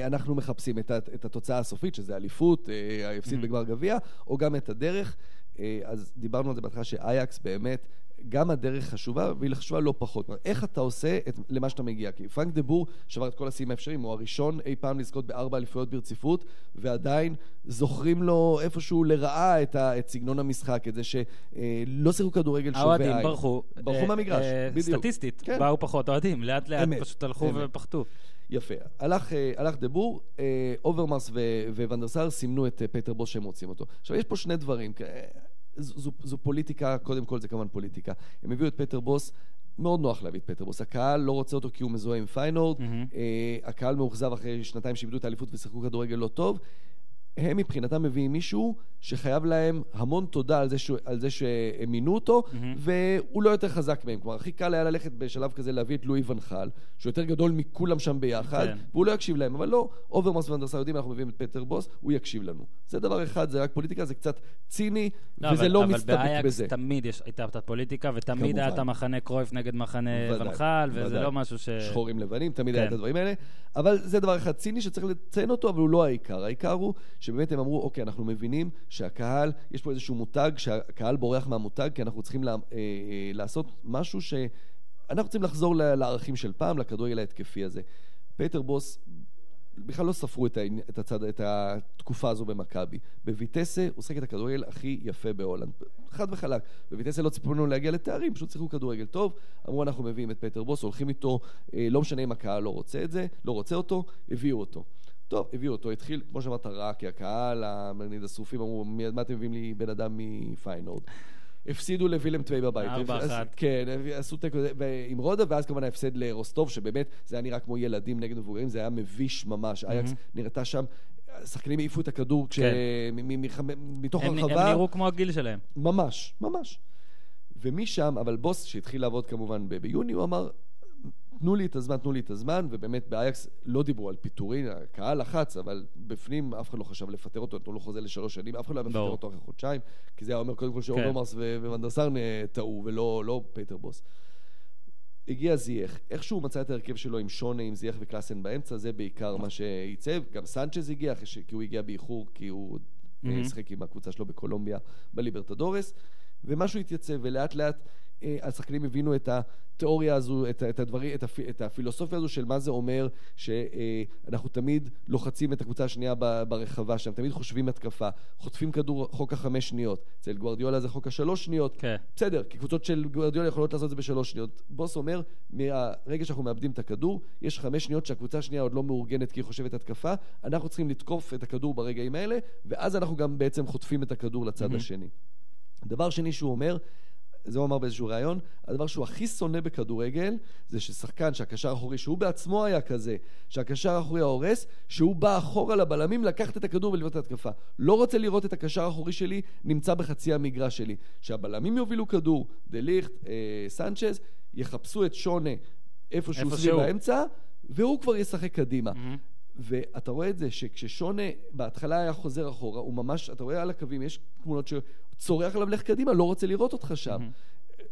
אנחנו מחפשים, את, את התוצאה הסופית, שזה אליפות, אה, ההפסיד Mhm. בגמר גביע, או גם את הדרך. אה, אז דיברנו על זה בהתחלה שאייקס באמת, גם הדרך חשובה, והיא חשובה לא פחות. איך אתה עושה את, למה שאתה מגיע? כי פרנק דה בור שבר את כל השיאים האפשריים, הוא הראשון אי פעם לזכות בארבע אליפויות ברציפות, ועדיין זוכרים לו איפשהו לרעה את, ה, את סגנון המשחק, את זה שלא שיחקו כדורגל שובה עין. האוהדים ברחו. ברחו אה, מהמגרש, אה, בדיוק. סטטיסטית, כן. באו פחות אוהדים, לאט לאט אמת, פשוט הלכו אמת. ופחתו. יפה. הלך, אה, הלך דבור, אה, אוברמאס ו- וונדרסאר סימנו את אה, פטר בוס שהם רוצים אותו. עכשיו, יש פה שני דברים. זו, זו, פוליטיקה, קודם כל זה כמובן פוליטיקה. הם הביאו את פטר בוס, מאוד נוח להביא את פטר בוס. הקהל לא רוצה אותו כי הוא מזוהה עם פיינורד, מהמם. אה, הקהל מאוכזב אחרי שנתיים שאיבדו את האליפות ושיחקו כדורגל לא טוב. הם מבחינתם מביאים מישהו שחייב להם המון תודה על זה, שהוא, על זה שהם מינו אותו, מהמם. והוא לא יותר חזק מהם. כלומר, הכי קל היה ללכת בשלב כזה להביא את לואי ונחל, שהוא יותר גדול מכולם שם ביחד, כן. והוא לא יקשיב להם. אבל לא, אוברמאס ואנדרסה יודעים, אנחנו מביאים את פטר בוס, הוא יקשיב לנו. זה דבר אחד, זה רק פוליטיקה, זה קצת ציני, לא, וזה אבל- לא אבל מסתפק באייקס בזה. תמיד יש- הייתה את הפוליטיקה, ותמיד כמובן. היה את המחנה קרויף נגד מחנה ודאי, ונחל, וזה ודאי. לא משהו ש... שחורים לבנים, תמיד כן. היה את הדברים האלה. אבל זה דבר אחד ציני שצריך לציין אותו, אבל הוא לא העיקר. העיקר הוא שבאמת הם אמרו, אוקיי, אנחנו מבינים שהקהל, יש פה איזשהו מותג, שהקהל בורח מהמותג, כי אנחנו צריכים לה, אה, אה, לעשות משהו ש... אנחנו צריכים לחזור לערכים של פעם, לכדורגל ההתקפי הזה. פטר בוס, בכלל לא ספרו את, העני- את, הצד, את התקופה הזו במכבי. בוויטסה הוא שיחק את הכדורגל הכי יפה בהולנד. חד וחלק. בוויטסה לא ציפו לנו להגיע לתארים, פשוט שיחקו כדורגל טוב. אמרו, אנחנו מביאים את פטר בוס, הולכים איתו, אה, לא משנה אם הקהל לא רוצה את זה, לא רוצה אותו, הביאו אותו. טוב, הביאו אותו, התחיל, כמו שאמרת, רע, כי הקהל, נגיד השרופים אמרו, "מי- מה אתם מביאים לי בן אדם מפיינורד? הפסידו לווילם טווי בבית. ארבע אחת. כן, עשו תיקו עם רודה, ואז כמובן ההפסד לרוסטוב, שבאמת זה היה נראה כמו ילדים נגד מבוגרים, זה היה מביש ממש. אייקס נראתה שם, השחקנים העיפו את הכדור כש... כן. מ- מ- מ- מתוך הם הם הרחבה. נראו כמו הגיל שלהם. ממש, ממש. ומשם, אבל בוס שהתחיל לעבוד כמובן ב- ביוני, הוא אמר, תנו לי את הזמן, תנו לי את הזמן, ובאמת באייקס לא דיברו על פיטורין, הקהל לחץ, אבל בפנים אף אחד לא חשב לפטר אותו, נתנו לו חוזה לשלוש שנים, אף אחד לא היה מפטר. אותו אחרי חודשיים, כי זה היה אומר קודם כל שאוברמארס ו- וואן דר סאר אה, טעו, ולא לא פטר בוס. הגיע זייח, איכשהו הוא מצא את ההרכב שלו עם שונה, עם זייח וקלאסן באמצע, זה בעיקר מה שעיצב. גם סנצ'ז הגיע. כי הוא הגיע באיחור, כי הוא אה, מהמם. שיחק עם הקבוצה שלו בקולומביה בליברטדורס, ומשהו התייצב, ולאט לאט השחקנים הבינו את התיאוריה הזו, את, את, הדברים, את, הפ, את הפילוסופיה הזו של מה זה אומר שאנחנו תמיד לוחצים את הקבוצה השנייה ברחבה שם, תמיד חושבים התקפה, חוטפים כדור חוק החמש שניות, אצל גוארדיולה זה חוק השלוש שניות, כן. בסדר, כי קבוצות של גוארדיולה יכולות לעשות את זה בשלוש שניות. בוס אומר, מהרגע שאנחנו מאבדים את הכדור, יש חמש שניות שהקבוצה השנייה עוד לא מאורגנת כי היא חושבת התקפה, אנחנו צריכים לתקוף את הכדור ברגעים האלה, ואז אנחנו גם בעצם חוטפים את הכדור לצד מהמם. השני. דבר שני שהוא אומר, זה הוא אמר באיזשהו ראיון, הדבר שהוא הכי שונא בכדורגל, זה ששחקן שהקשר האחורי, שהוא בעצמו היה כזה, שהקשר האחורי ההורס, שהוא בא אחורה לבלמים לקחת את הכדור ולבנות את ההתקפה. לא רוצה לראות את הקשר האחורי שלי נמצא בחצי המגרש שלי. שהבלמים יובילו כדור, דה ליכט, אה, סנצ'ז, יחפשו את שונה איפה סביב. האמצע, והוא כבר ישחק קדימה. מהמם. ואתה רואה את זה שכששונה בהתחלה היה חוזר אחורה, הוא ממש, אתה רואה על הקווים, יש תמונות שצורח עליו לך קדימה, לא רוצה לראות אותך שם. מהמם.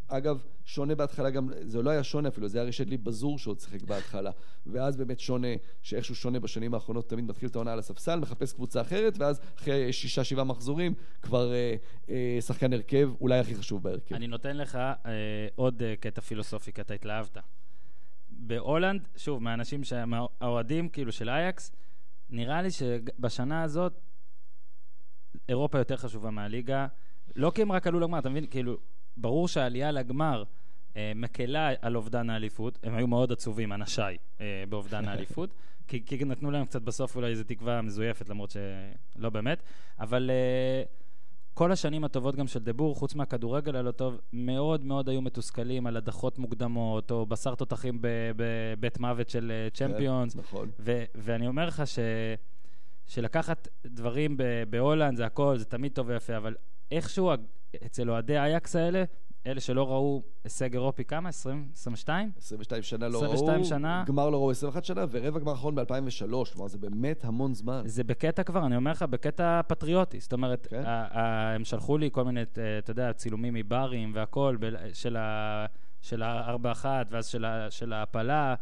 אגב, שונה בהתחלה גם, זה לא היה שונה אפילו, זה היה רשת לי בזור שעוד שיחק בהתחלה. ואז באמת שונה, שאיכשהו שונה בשנים האחרונות, תמיד מתחיל את העונה על הספסל, מחפש קבוצה אחרת, ואז אחרי שישה, שבעה מחזורים, כבר אה, אה, שחקן הרכב, אולי הכי חשוב בהרכב. אני נותן לך אה, עוד אה, קטע פילוסופי, כי אתה התלהבת. בהולנד, שוב, מהאנשים, מהאוהדים כאילו של אייקס, נראה לי שבשנה הזאת אירופה יותר חשובה מהליגה. לא כי הם רק עלו לגמר, אתה מבין? כאילו, ברור שהעלייה לגמר אה, מקלה על אובדן האליפות. הם היו מאוד עצובים, אנשיי, אה, באובדן האליפות. כי, כי נתנו להם קצת בסוף אולי איזו תקווה מזויפת, למרות שלא באמת. אבל אה, כל השנים הטובות גם של דבור, חוץ מהכדורגל הלא טוב, מאוד מאוד היו מתוסכלים על הדחות מוקדמות, או בשר תותחים בבית מוות של אה, צ'מפיונס. כן, נכון. ו- ואני אומר לך ש- שלקחת דברים בהולנד זה הכל, זה תמיד טוב ויפה, אבל איכשהו אצל אוהדי אייקס האלה, אלה שלא ראו הישג אירופי, כמה? 20? 22? 22 שנה לא 22 ראו, שנה. גמר לא ראו 21 שנה, ורבע גמר אחרון ב-2003, כלומר זה באמת המון זמן. זה בקטע כבר, אני אומר לך, בקטע פטריוטי. זאת אומרת, כן. הם שלחו לי כל מיני, אה, אתה יודע, צילומים מברים והכל, ב- של ה- של ה-4-1, ואז של ההעפלה.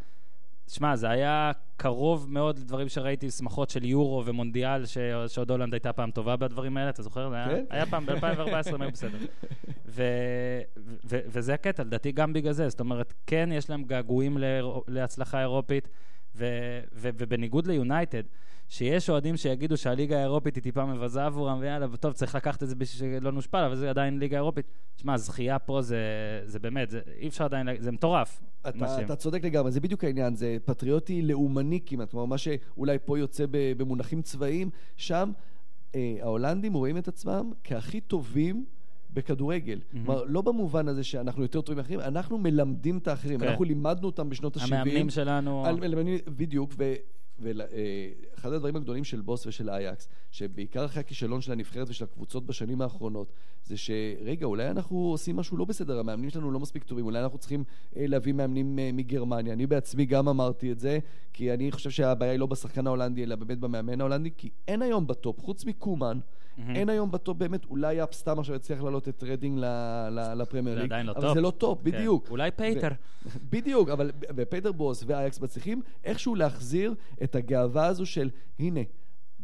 שמע, זה היה קרוב מאוד לדברים שראיתי, שמחות של יורו ומונדיאל, ש- שעוד הולנד הייתה פעם טובה בדברים האלה, אתה זוכר? זה היה- כן. היה פעם, ב-2014 הם היו בסדר. ו- ו- וזה הקטע, לדעתי גם בגלל זה. זאת אומרת, כן, יש להם געגועים לאירו- להצלחה אירופית, ו- ו- ובניגוד ליונייטד, שיש אוהדים שיגידו שהליגה האירופית היא טיפה מבזה עבורם, ויאללה, טוב, צריך לקחת את זה בשביל שלא נושפל, אבל זה עדיין ליגה אירופית. שמע, זכייה פה זה, זה באמת, זה, אי אפשר עדיין, זה מטורף. אתה, אתה צודק לגמרי, זה בדיוק העניין, זה פטריוטי לאומני כמעט, כלומר מה שאולי פה יוצא במונחים צבאיים, שם אה, ההולנדים רואים את עצמם כהכי טובים בכדורגל. מהמם. כלומר, לא במובן הזה שאנחנו יותר טובים מאחרים, אנחנו מלמדים את האחרים, כן. אנחנו לימדנו אותם בשנות ה-70. המאמנים שלנו... על מלמדים, בדיוק, ואחד הדברים הגדולים של בוס ושל אייקס, שבעיקר אחרי הכישלון של הנבחרת ושל הקבוצות בשנים האחרונות, זה שרגע, אולי אנחנו עושים משהו לא בסדר, המאמנים שלנו לא מספיק טובים, אולי אנחנו צריכים אה, להביא מאמנים אה, מגרמניה. אני בעצמי גם אמרתי את זה, כי אני חושב שהבעיה היא לא בשחקן ההולנדי, אלא באמת במאמן ההולנדי, כי אין היום בטופ, חוץ מקומן. אין היום בטופ באמת, אולי יאפ סטאם עכשיו יצליח לעלות את רדינג לפרמייר זה ליג, עדיין לא אבל טופ. זה לא טופ, כן. בדיוק. אולי פטר. בדיוק, אבל ופטר בוס ואייקס מצליחים איכשהו להחזיר את הגאווה הזו של הנה,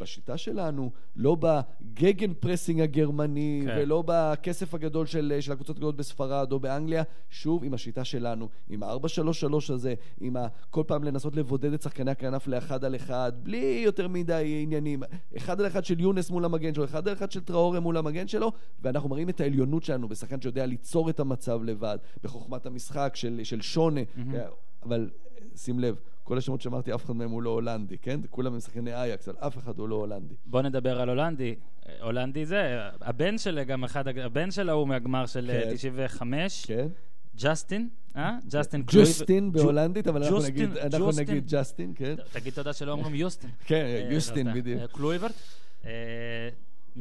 בשיטה שלנו, לא ב de: gegenpressing הגרמני, כן. ולא בכסף הגדול של, של הקבוצות הגדולות בספרד או באנגליה, שוב עם השיטה שלנו, עם ה-4-3-3 הזה, עם ה... כל פעם לנסות לבודד את שחקני הכנף לאחד על אחד, בלי יותר מדי עניינים. אחד על אחד של יונס מול המגן שלו, אחד על אחד של טראורה מול המגן שלו, ואנחנו מראים את העליונות שלנו בשחקן שיודע ליצור את המצב לבד, בחוכמת המשחק של, של שונה. מהמם. אבל שים לב, כל השמות שאמרתי, אף אחד מהם הוא לא הולנדי, כן? כולם הם שחקני אייקס, אבל אף אחד הוא לא הולנדי. בוא נדבר על הולנדי. אה, הולנדי זה, הבן של גם אחד, הבן שלו הוא מהגמר של אה, כן. 95, כן? ג'סטין, אה? ג'סטין קלויברט. ג'וסטין ג'ו- בהולנדית, אבל אנחנו נגיד- אנחנו ג'וסטין. נגיד ג'סטין, כן? תגיד תודה שלא אומרים יוסטין. כן, אה, יוסטין. בדיוק. קלויברט.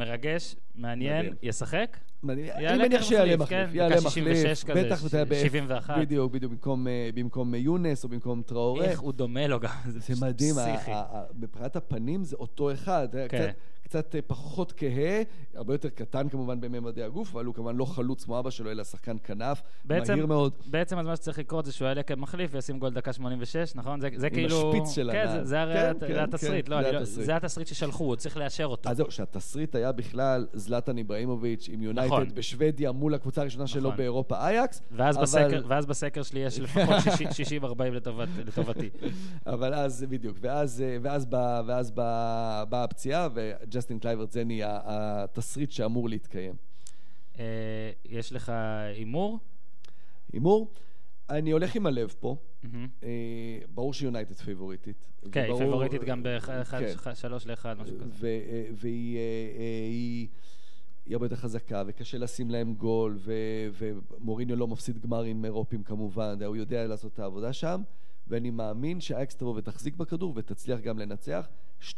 אה, מרגש, מעניין, מדהים. ישחק? אני מניח שיעלה כן? מחליף, דקה יעלה 66 מחליף, בטח, אתה יודע, ב- 71. בדיוק, בדיוק, במקום, אה, במקום יונס או במקום טראורה. איך הוא דומה לו גם, זה פשוט מדהים, פסיכי. ה- ה- מבחינת הפנים זה אותו אחד, אה, כן. קצת- אה, פחות כהה, הרבה יותר קטן כמובן בממדי הגוף, אבל הוא כמובן לא חלוץ כמו אבא שלו, אלא שחקן כנף, בעצם- מהיר מאוד. בעצם אז מה שצריך לקרות זה שהוא יעלה כמחליף וישים גול דקה 86, נכון? זה, זה עם כאילו... השפיץ של כן, הנעל. זה, זה הרי כן, כן, התסריט, כן, לא, זה לא, התסריט. זה התסריט ששלחו, הוא צריך לאשר אותו. אז זהו, שהתסריט היה בכלל זלאטן איברהימוביץ' עם יונייטד נכון. בשוודיה מול הקבוצה הראשונה שלו נכון. באירופה, אייקס. ואז, אבל- בסקר, ואז בסקר שלי יש לפחות 60-40 לטובת, לטובתי. אבל אז, בדיוק, ואז, אה, ואז, בא, ואז בא, באה הפציעה, וג'סטין קלויברט זה נהיה התסריט שאמור להתקיים. אה, יש לך הימור? הימור, אני הולך עם הלב פה. אה, ברור שיונייטד פייבוריטית. כן, היא פייבוריטית גם כן. ב-3 ל-1, משהו כזה. אה, והיא אה, אה, היא- הרבה יותר חזקה, וקשה לשים להם גול, ומוריניו לא מפסיד גמרים אירופים כמובן, הוא יודע לעשות את העבודה שם, ואני מאמין שאייקס תבוא ותחזיק בכדור ותצליח גם לנצח. 2-1,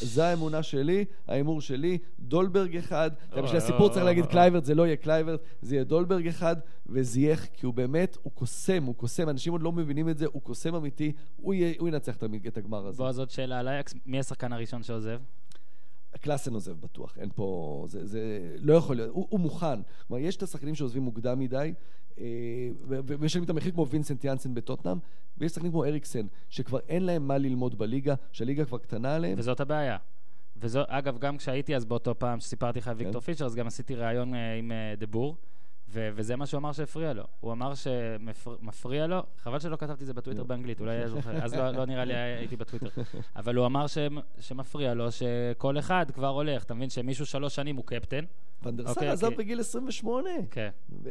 זו האמונה שלי, ההימור שלי, דולברג אחד, בשביל הסיפור או, צריך להגיד או. קלויברט, זה לא יהיה קלויברט, זה יהיה דולברג אחד, וזייח, כי הוא באמת, הוא קוסם, הוא קוסם, אנשים עוד לא מבינים את זה, הוא קוסם אמיתי, הוא ינצח את הגמר הזה. בועז, עוד שאלה על אייקס, מי השחקן הראשון שעוזב? קלאסן עוזב בטוח, אין פה, זה, זה לא יכול להיות, הוא, הוא מוכן. כלומר, יש את השחקנים שעוזבים מוקדם מדי, אה, ו- ו- ויש להם את המחיר כמו וינסנט יאנסן בטוטנאם, ויש שחקנים כמו אריקסן, שכבר אין להם מה ללמוד בליגה, שהליגה כבר קטנה עליהם. וזאת הבעיה. וזו, אגב, גם כשהייתי אז באותו פעם שסיפרתי לך על כן. ויקטור פישר, אז גם עשיתי ראיון אה, עם אה, דבור, ו- וזה מה שהוא אמר שהפריע לו. הוא אמר שמפריע לו, חבל שלא כתבתי את זה בטוויטר באנגלית, אולי היה זוכר, אז לא, לא נראה לי הייתי בטוויטר. אבל הוא אמר ש- שמפריע לו שכל אחד כבר הולך, אתה מבין שמישהו שלוש שנים הוא קפטן, ואן דר סאר אוקיי, עזב אוקיי. בגיל 28. כן, ו-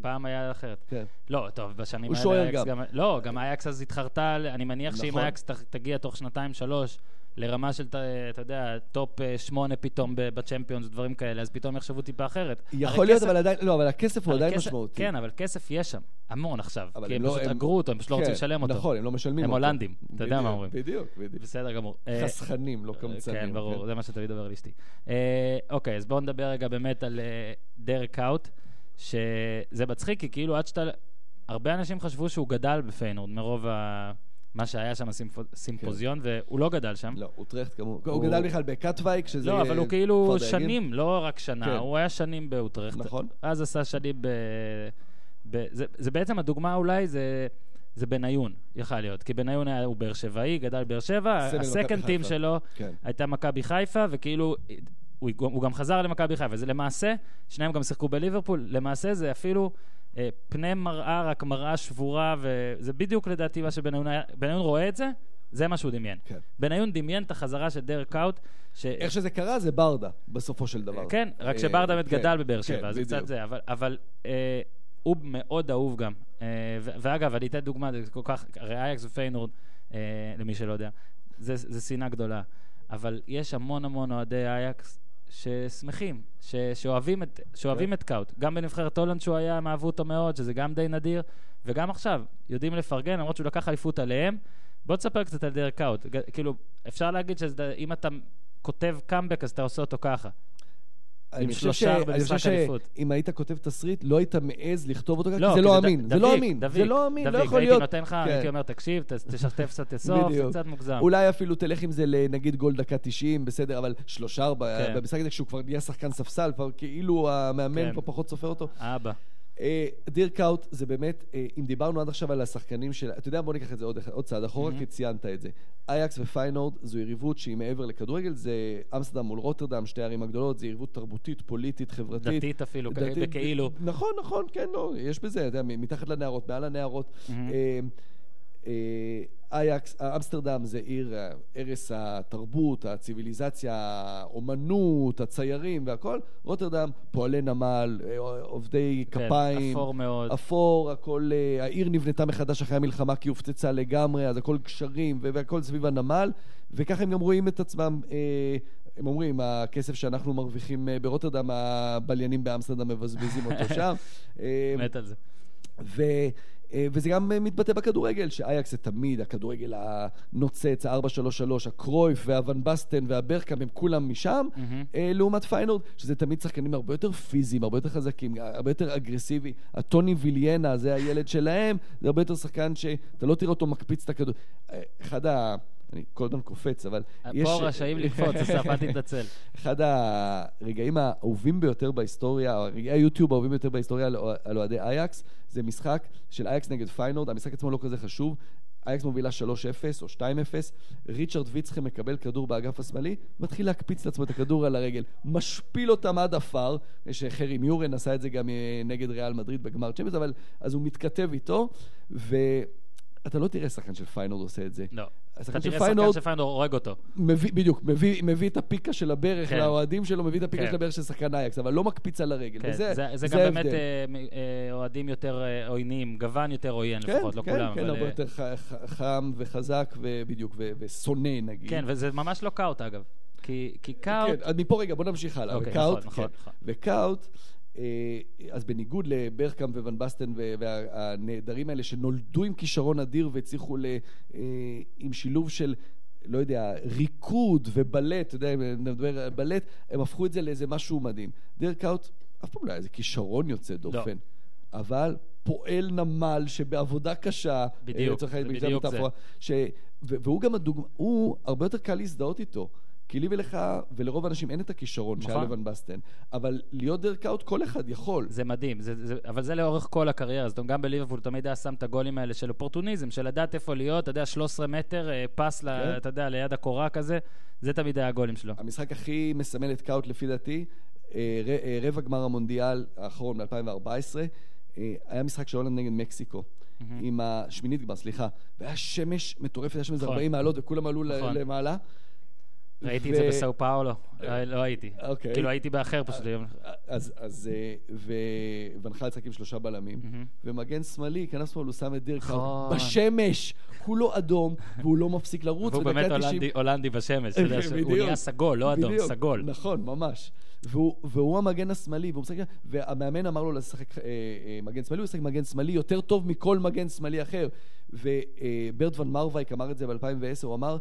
פעם היה אחרת. כן. לא, טוב, בשנים הוא האלה שוער אייקס גם. לא, גם אייקס אז התחרתה, אני מניח שאם נכון. אייקס ת- תגיע תוך שנתיים, שלוש, לרמה של, אתה יודע, top אה, שמונה פתאום בצ'מפיונס, דברים כאלה, אז פתאום יחשבו טיפה אחרת. יכול להיות, כסף- אבל עדיין, לא, אבל הכסף הוא עדיין כסף- משמעותי. כן, אבל כסף יש שם, המון עכשיו. כי הם הם לא- פשוט הם- אגרו אותו, הם פשוט לא רוצים כן, לשלם אותו. נכון, הם לא משלמים הם אותו. הולנדים, אתה יודע מה בדיוק, אומרים. בדיוק, בדיוק. בסדר גמור. אה, חסכנים, לא קמצנים. כן, ברור, זה מה שתמיד אומר לאשתי. אה, אוקיי, אז בואו נדבר רגע באמת על אה, דירק קאוט, שזה מצחיק, כי כאילו עד שאתה... הרבה אנשים חשבו שהוא גדל בפיינורד, מרוב ה... מה שהיה שם, הסימפו- סימפוזיון, והוא לא גדל שם. לא, אוטרחט כמובן. הוא הוא- גדל בכלל בקטווייק, שזה... לא, אבל הוא כאילו דייגים. שנים, לא רק שנה, כן. הוא היה שנים באוטרכט. נכון. אז עשה שנים ב... ב... זה, זה בעצם הדוגמה אולי, זה... זה בניון, יכל להיות. כי בניון היה, הוא באר שבעי, גדל באר שבע, ה second team. שלו כן. הייתה מכבי חיפה, וכאילו, הוא, הוא גם חזר למכבי חיפה. זה למעשה, שניהם גם שיחקו בליברפול, למעשה זה אפילו פני מראה, רק מראה שבורה, וזה בדיוק לדעתי מה שבניון היה, בניון רואה את זה, זה מה שהוא דמיין. כן. בניון דמיין את החזרה של דירק קאוט, ש... איך שזה קרה זה ברדה, בסופו של דבר. כן, רק אה, שברדה באמת כן, גדל בבאר שבע, כן, אז קצת. זה, אבל, אבל אה, הוא מאוד אהוב גם. אה, ואגב, אני אתן דוגמה, זה כל כך, הרי אייקס ופיינורד, אה, למי שלא יודע, זה, זה שנאה גדולה. אבל יש המון המון אוהדי אייקס ששמחים, ש- שאוהבים, את, שאוהבים כן. את קאוט. גם בנבחרת הולנד שהוא היה, הם אהבו אותו מאוד, שזה גם די נדיר, וגם עכשיו, יודעים לפרגן, למרות שהוא לקח אליפות עליהם. בוא תספר קצת על דרק קאוט. כאילו, אפשר להגיד שאם אתה כותב קאמבק, אז אתה עושה אותו ככה. עם שלושה במשחק חושב אליפות. שאם היית כותב תסריט, לא היית מעז לכתוב אותו ככה, לא, כי זה כי לא אמין. זה לא אמין. זה לא אמין, לא יכול הייתי להיות. נותן לך, כן. הייתי אומר, תקשיב, ת- תשפץ קצת לסוף, זה בדיוק. קצת מוגזם. אולי אפילו תלך עם זה לנגיד גול דקה 90, בסדר, אבל שלושה ארבע, כן. במשחק הזה כשהוא כבר נהיה שחקן ספסל, כבר כאילו המאמן כן. כבר פחות סופר אותו. אבא. אה, דירק אאוט זה באמת, אה, אם דיברנו עד עכשיו על השחקנים של... אתה יודע, בוא ניקח את זה עוד, עוד צעד אחורה, Mhm. כי ציינת את זה. אייקס ופיינורד זו יריבות שהיא מעבר לכדורגל, זה אמסטרדם מול רוטרדם, שתי הערים הגדולות, זו יריבות תרבותית, פוליטית, חברתית. דתית אפילו, דתית, בכאילו. נכון, נכון, כן, לא, יש בזה, אתה יודע, מתחת לנערות, מעל הנערות. אה, אייקס, אמסטרדם זה עיר אה, ערש התרבות, הציוויליזציה, האומנות, הציירים והכל. רוטרדם, פועלי נמל, אה, עובדי כן, כפיים. אפור מאוד. אפור, הכל, העיר נבנתה מחדש אחרי המלחמה כי הופצצה לגמרי, אז הכל גשרים והכל סביב הנמל, וככה הם גם רואים את עצמם. הם אומרים, הכסף שאנחנו מרוויחים ברוטרדם, הבליינים באמסטרדם מבזבזים אותו שם. מת על זה. ו, וזה גם אה, מתבטא בכדורגל, שאייקס זה תמיד הכדורגל הנוצץ, ה-4-3-3, הקרויף והוון בסטן והברקאם, הם כולם משם. אה, לעומת פיינורד, שזה תמיד שחקנים הרבה יותר פיזיים, הרבה יותר חזקים, הרבה יותר אגרסיבי. הטוני וילהנה, זה הילד שלהם, זה הרבה יותר שחקן שאתה לא תראה אותו מקפיץ את הכדור. אה, אחד ה... אני כל הזמן קופץ, אבל יש... פה רשאים לקפוץ, אסף, אל תתנצל. אחד הרגעים האהובים ביותר בהיסטוריה, או רגעי היוטיוב האהובים ביותר בהיסטוריה על, אוהדי אייקס, זה משחק של אייקס נגד פיינורד, המשחק עצמו לא כזה חשוב. אייקס מובילה 3-0 או 2-0, ריצ'רד ויצחה מקבל כדור באגף השמאלי, מתחיל להקפיץ לעצמו את הכדור על הרגל, משפיל אותם עד עפר, שחרי מיורן עשה את זה גם אה, נגד ריאל מדריד בגמר צ'מפיונס, אבל אז הוא מתכתב איתו, ואתה לא תראה שחקן של פיינורד עושה את זה. לא. השחקן של פיינורד הורג אותו. מביא, בדיוק, מביא, מביא את הפיקה של הברך כן. לאוהדים שלו, מביא את הפיקה כן. של הברך של שחקן אייקס, אבל לא מקפיץ על הרגל. כן, וזה, זה, זה זה גם באמת ההבדל. אה, מ- אה, אוהדים יותר אה, עוינים, גוון יותר עוין כן, לפחות, לא כן, כולם. כן, אבל, הרבה אה, יותר ח- ח- חם וחזק, ובדיוק, ושונא נגיד. כן, וזה ממש לא קאוט אגב. כי, כי קאוט... כן, מפה רגע, בוא נמשיך הלאה. אוקיי, וקאוט, נכון, נכון, כן. נכון. וקאוט, אה, אז בניגוד לברגקאמפ וואן בסטן והנהדרים האלה שנולדו עם כישרון אדיר והצליחו ל- אה, עם שילוב של... לא יודע, ריקוד ובלט, אתה יודע, נדבר על בלט, הם הפכו את זה לאיזה משהו מדהים. דרק קאוט אף פעם לא היה איזה כישרון יוצא דופן, אבל פועל נמל שבעבודה קשה, בדיוק, אה, לצורך זה העניין, בדיוק מטאפורה, ש... והוא גם הדוגמה, הוא הרבה יותר קל להזדהות איתו. כי לי ולך ולרוב האנשים אין את הכישרון שהיה נכון. לבן בסטן, אבל להיות דרק אאוט כל אחד יכול. זה מדהים, זה, זה, אבל זה לאורך כל הקריירה, זאת אומרת, גם בליברפול תמיד היה שם את הגולים האלה של אופורטוניזם, של לדעת איפה להיות, אתה יודע, 13 מטר, אה, פס, ל, כן. אתה יודע, ליד הקורה כזה, זה תמיד היה הגולים שלו. המשחק הכי מסמל את קאוט לפי דעתי, אה, ר- אה, רבע גמר המונדיאל האחרון ב-2014, היה משחק של הולנד נגד מקסיקו. עם השמינית גמר, סליחה. והיה שמש מטורפת, היה שם איזה נכון. 40 מעלות וכולם עלו ל- נכון. למעלה. ראיתי את זה בסאו פאולו, לא, לא הייתי. אוקיי. כאילו הייתי באחר פשוט היום. אז, אה, ונחל יצחק עם שלושה בלמים, ומגן שמאלי, ייכנס פה, הוא שם את דירק נכון. בשמש, כולו אדום, והוא לא מפסיק לרוץ, והוא באמת 90 הולנדי, בשמש, בדיוק. נהיה סגול, לא אדום, סגול. נכון, ממש. והוא, והוא המגן השמאלי, והוא משחק, והמאמן אמר לו לשחק אה, אה, מגן שמאלי, הוא ישחק מגן שמאלי יותר טוב מכל מגן שמאלי אחר. וברט ון מרווייק אמר את זה ב-2010, הוא אמר,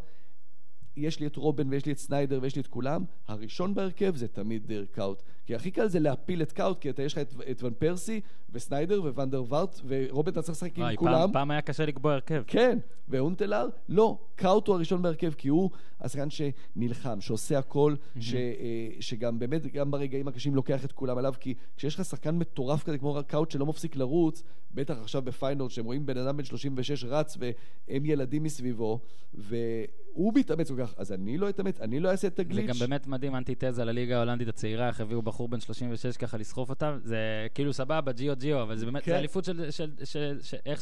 יש לי את רובן ויש לי את סניידר ויש לי את כולם, הראשון בהרכב זה תמיד קאוט. כי הכי קל זה להפיל את קאוט, כי אתה יש לך את, את ון פרסי וסניידר וואן דר וארט, ורובן אתה צריך לשחק עם כולם. פעם, פעם היה קשה לקבוע הרכב. כן, והונטלאר, לא, קאוט הוא הראשון בהרכב, כי הוא השחקן שנלחם, שעושה הכל, ש, אה, שגם באמת, גם ברגעים הקשים לוקח את כולם עליו, כי כשיש לך שחקן מטורף כזה כמו קאוט שלא מפסיק לרוץ, בטח עכשיו בפיינורד, שהם רואים בן אדם בן 36 רץ והם ילדים מסביבו, והוא מתאמץ כך, אז אני לא אתאמץ, אני לא אעשה את זה הגליץ'. גם באמת מדהים, אנטיתזה לליגה ההולנדית הצעירה, איך הביאו בחור בן 36 ככה לסחוף אותם, זה כאילו סבבה, ג'יו ג'יו, אבל זה באמת, כן. זה אליפות של, של, של, של, איך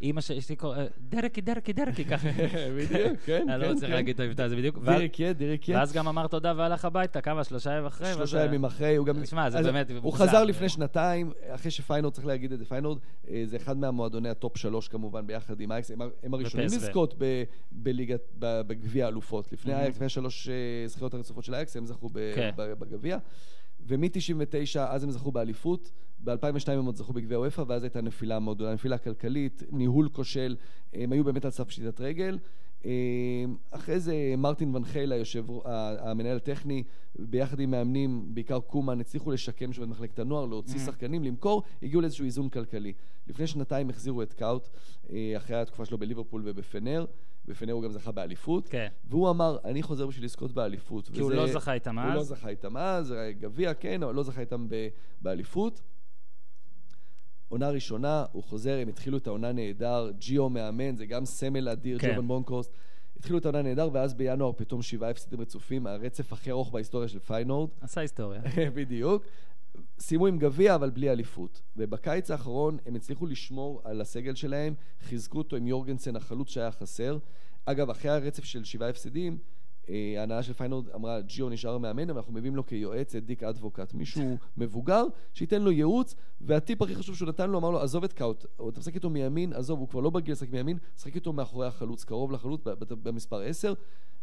שאימא ש... אשתי קורא, דרקי, דרקי, דרקי, ככה. בדיוק, כן, אני לא כן, רוצה כן. להגיד את המבטא הזה בדיוק. ואז- דירק יא, דירק יא. ואז גם אמר תודה והלך הביתה, כמה, שלושה ימים אחרי? שלושה ימים אחרי, הוא גם... תשמע, זה באמת הוא. חזר לפני שנתיים, אחרי שפיינורד, צריך להגיד את זה, פיינורד אה, זה אחד מהמועדוני הטופ שלוש כמובן, ביחד עם אייקס, הם, הראשונים. לזכות בליגת, בגביע האלופות. לפני שלוש אה, זכיות הרצופות של אייקס, הם זכו כן. בגביע. ומ-99, אז הם זכו באליפות, ב-2002 הם עוד זכו בגביע וופא, ואז הייתה נפילה מאוד גדולה, נפילה כלכלית, ניהול כושל, הם היו באמת על סף פשיטת רגל. אה, אחרי זה מרטין ון חייל, היושב, המנהל הטכני, ביחד עם מאמנים, בעיקר קומן, הצליחו לשקם שם את מחלקת הנוער, להוציא Mhm. שחקנים, למכור, הגיעו לאיזשהו איזון כלכלי. לפני שנתיים החזירו את קאוט, אה, אחרי התקופה שלו בליברפול ובפנר, בפנר הוא גם זכה באליפות, כן. והוא אמר, אני חוזר בשביל לזכות באליפות. כי הוא לא זכה איתם הוא לא אז. זכה איתם אז, גביע כן, אבל לא זכה איתם באליפות. עונה ראשונה, הוא חוזר, הם התחילו את העונה נהדר, ג'יו מאמן, זה גם סמל אדיר, כן. ג'יובן בונקורסט. התחילו את העונה נהדר, ואז בינואר פתאום שבעה הפסידים רצופים, הרצף הכי ארוך בהיסטוריה של פיינורד. עשה היסטוריה. בדיוק. סיימו עם גביע, אבל בלי אליפות. ובקיץ האחרון הם הצליחו לשמור על הסגל שלהם, חיזקו אותו עם יורגנסן, החלוץ שהיה חסר. אגב, אחרי הרצף של שבעה הפסדים, אה, ההנהלה של פיינורד אמרה, ג'יו נשאר מאמן, אבל אנחנו מביאים לו כיועץ את דיק אדבוקט, מישהו מבוגר, שייתן לו ייעוץ, והטיפ הכי חשוב שהוא נתן לו, אמר לו, עזוב את קאוט, אתה משחק איתו מימין, עזוב, הוא כבר לא בגיל לשחק מימין, משחק איתו מאחורי החלוץ, קרוב לחלוץ, במספר 10.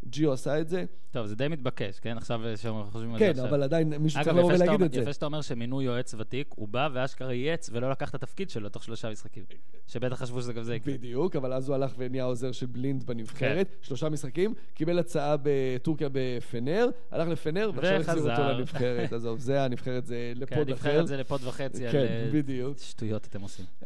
ג'יו עשה את זה, טוב, זה די מתבקש, כן? עכשיו אה, שאנחנו חושבים על זה כן, עכשיו. אבל עדיין מישהו צריך אגב, לבוא ולהגיד את זה. יפה שאתה אומר שמינו יועץ ותיק, הוא בא ואשכרה ייעץ ולא לקח את התפקיד שלו תוך שלושה משחקים. שבטח חשבו שזה גם זה יקרה. בדיוק, אבל אז הוא הלך ונהיה עוזר של בלינד בנבחרת, כן. שלושה משחקים, קיבל הצעה בטורקיה בפנר, הלך לפנר, ועכשיו החזיר אותו. לנבחרת. עזוב, זה הנבחרת, זה כן, לפוד אחר. נבחרת זה לפוד וחצי על כן, אה, בדיוק. שטויות אתם עושים.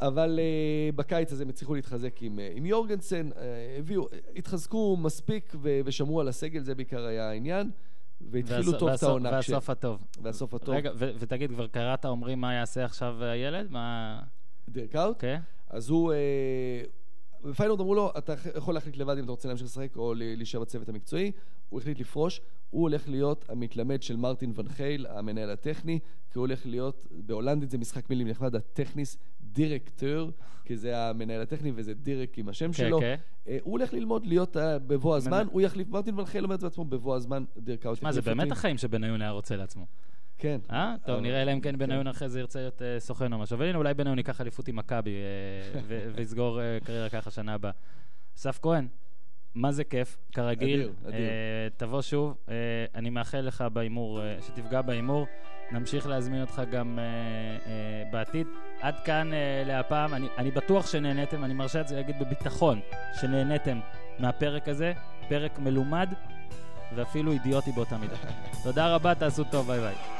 אבל uh, בקיץ הזה הם הצליחו להתחזק עם, uh, עם יורגנסן, uh, הביאו, התחזקו מספיק ו- ושמרו על הסגל, זה בעיקר היה העניין, והתחילו טוב את העונה. והסוף הטוב. והסוף הטוב. רגע, ותגיד, כבר קראת אומרים מה יעשה עכשיו הילד? מה... דירק קאוט? אוקיי? אז הוא, ופיינורד אמרו לו, אתה יכול להחליט לבד אם אתה רוצה להמשיך לשחק או להישאר בצוות המקצועי. הוא החליט לפרוש, הוא הולך להיות המתלמד של מרטין ון חייל, המנהל הטכני, כי הוא הולך להיות, בהולנדית זה משחק מילים נחמד, ה technisch directeur, כי זה המנהל הטכני וזה דירק עם השם כן, שלו. כן. אה, הוא הולך ללמוד להיות אה, בבוא הזמן, הוא יחליף, מרטין ון חייל אומר את זה בעצמו, בבוא הזמן דירק קאוט מה, זה באמת. החיים שבניון היה רוצה לעצמו. כן. אה? טוב, אבל- נראה אלא אם כן כן. בניון אחרי זה ירצה להיות אה, סוכן או משהו. אבל הנה, אולי בניון ייקח אליפות עם מכבי אה, ויסגור אה, קריירה ככה שנה הבאה. אסף כהן, מה זה כיף, כרגיל. אדיר, אדיר. אה, תבוא שוב. אה, אני מאחל לך בהימור, אה, שתפגע בהימור. נמשיך להזמין אותך גם אה, אה, בעתיד. עד כאן אה, להפעם. אני, אני בטוח שנהניתם, אני מרשה לעצמי להגיד בביטחון שנהניתם מהפרק הזה. פרק מלומד ואפילו אידיוטי באותה מידה. תודה רבה, תעשו טוב, ביי ביי.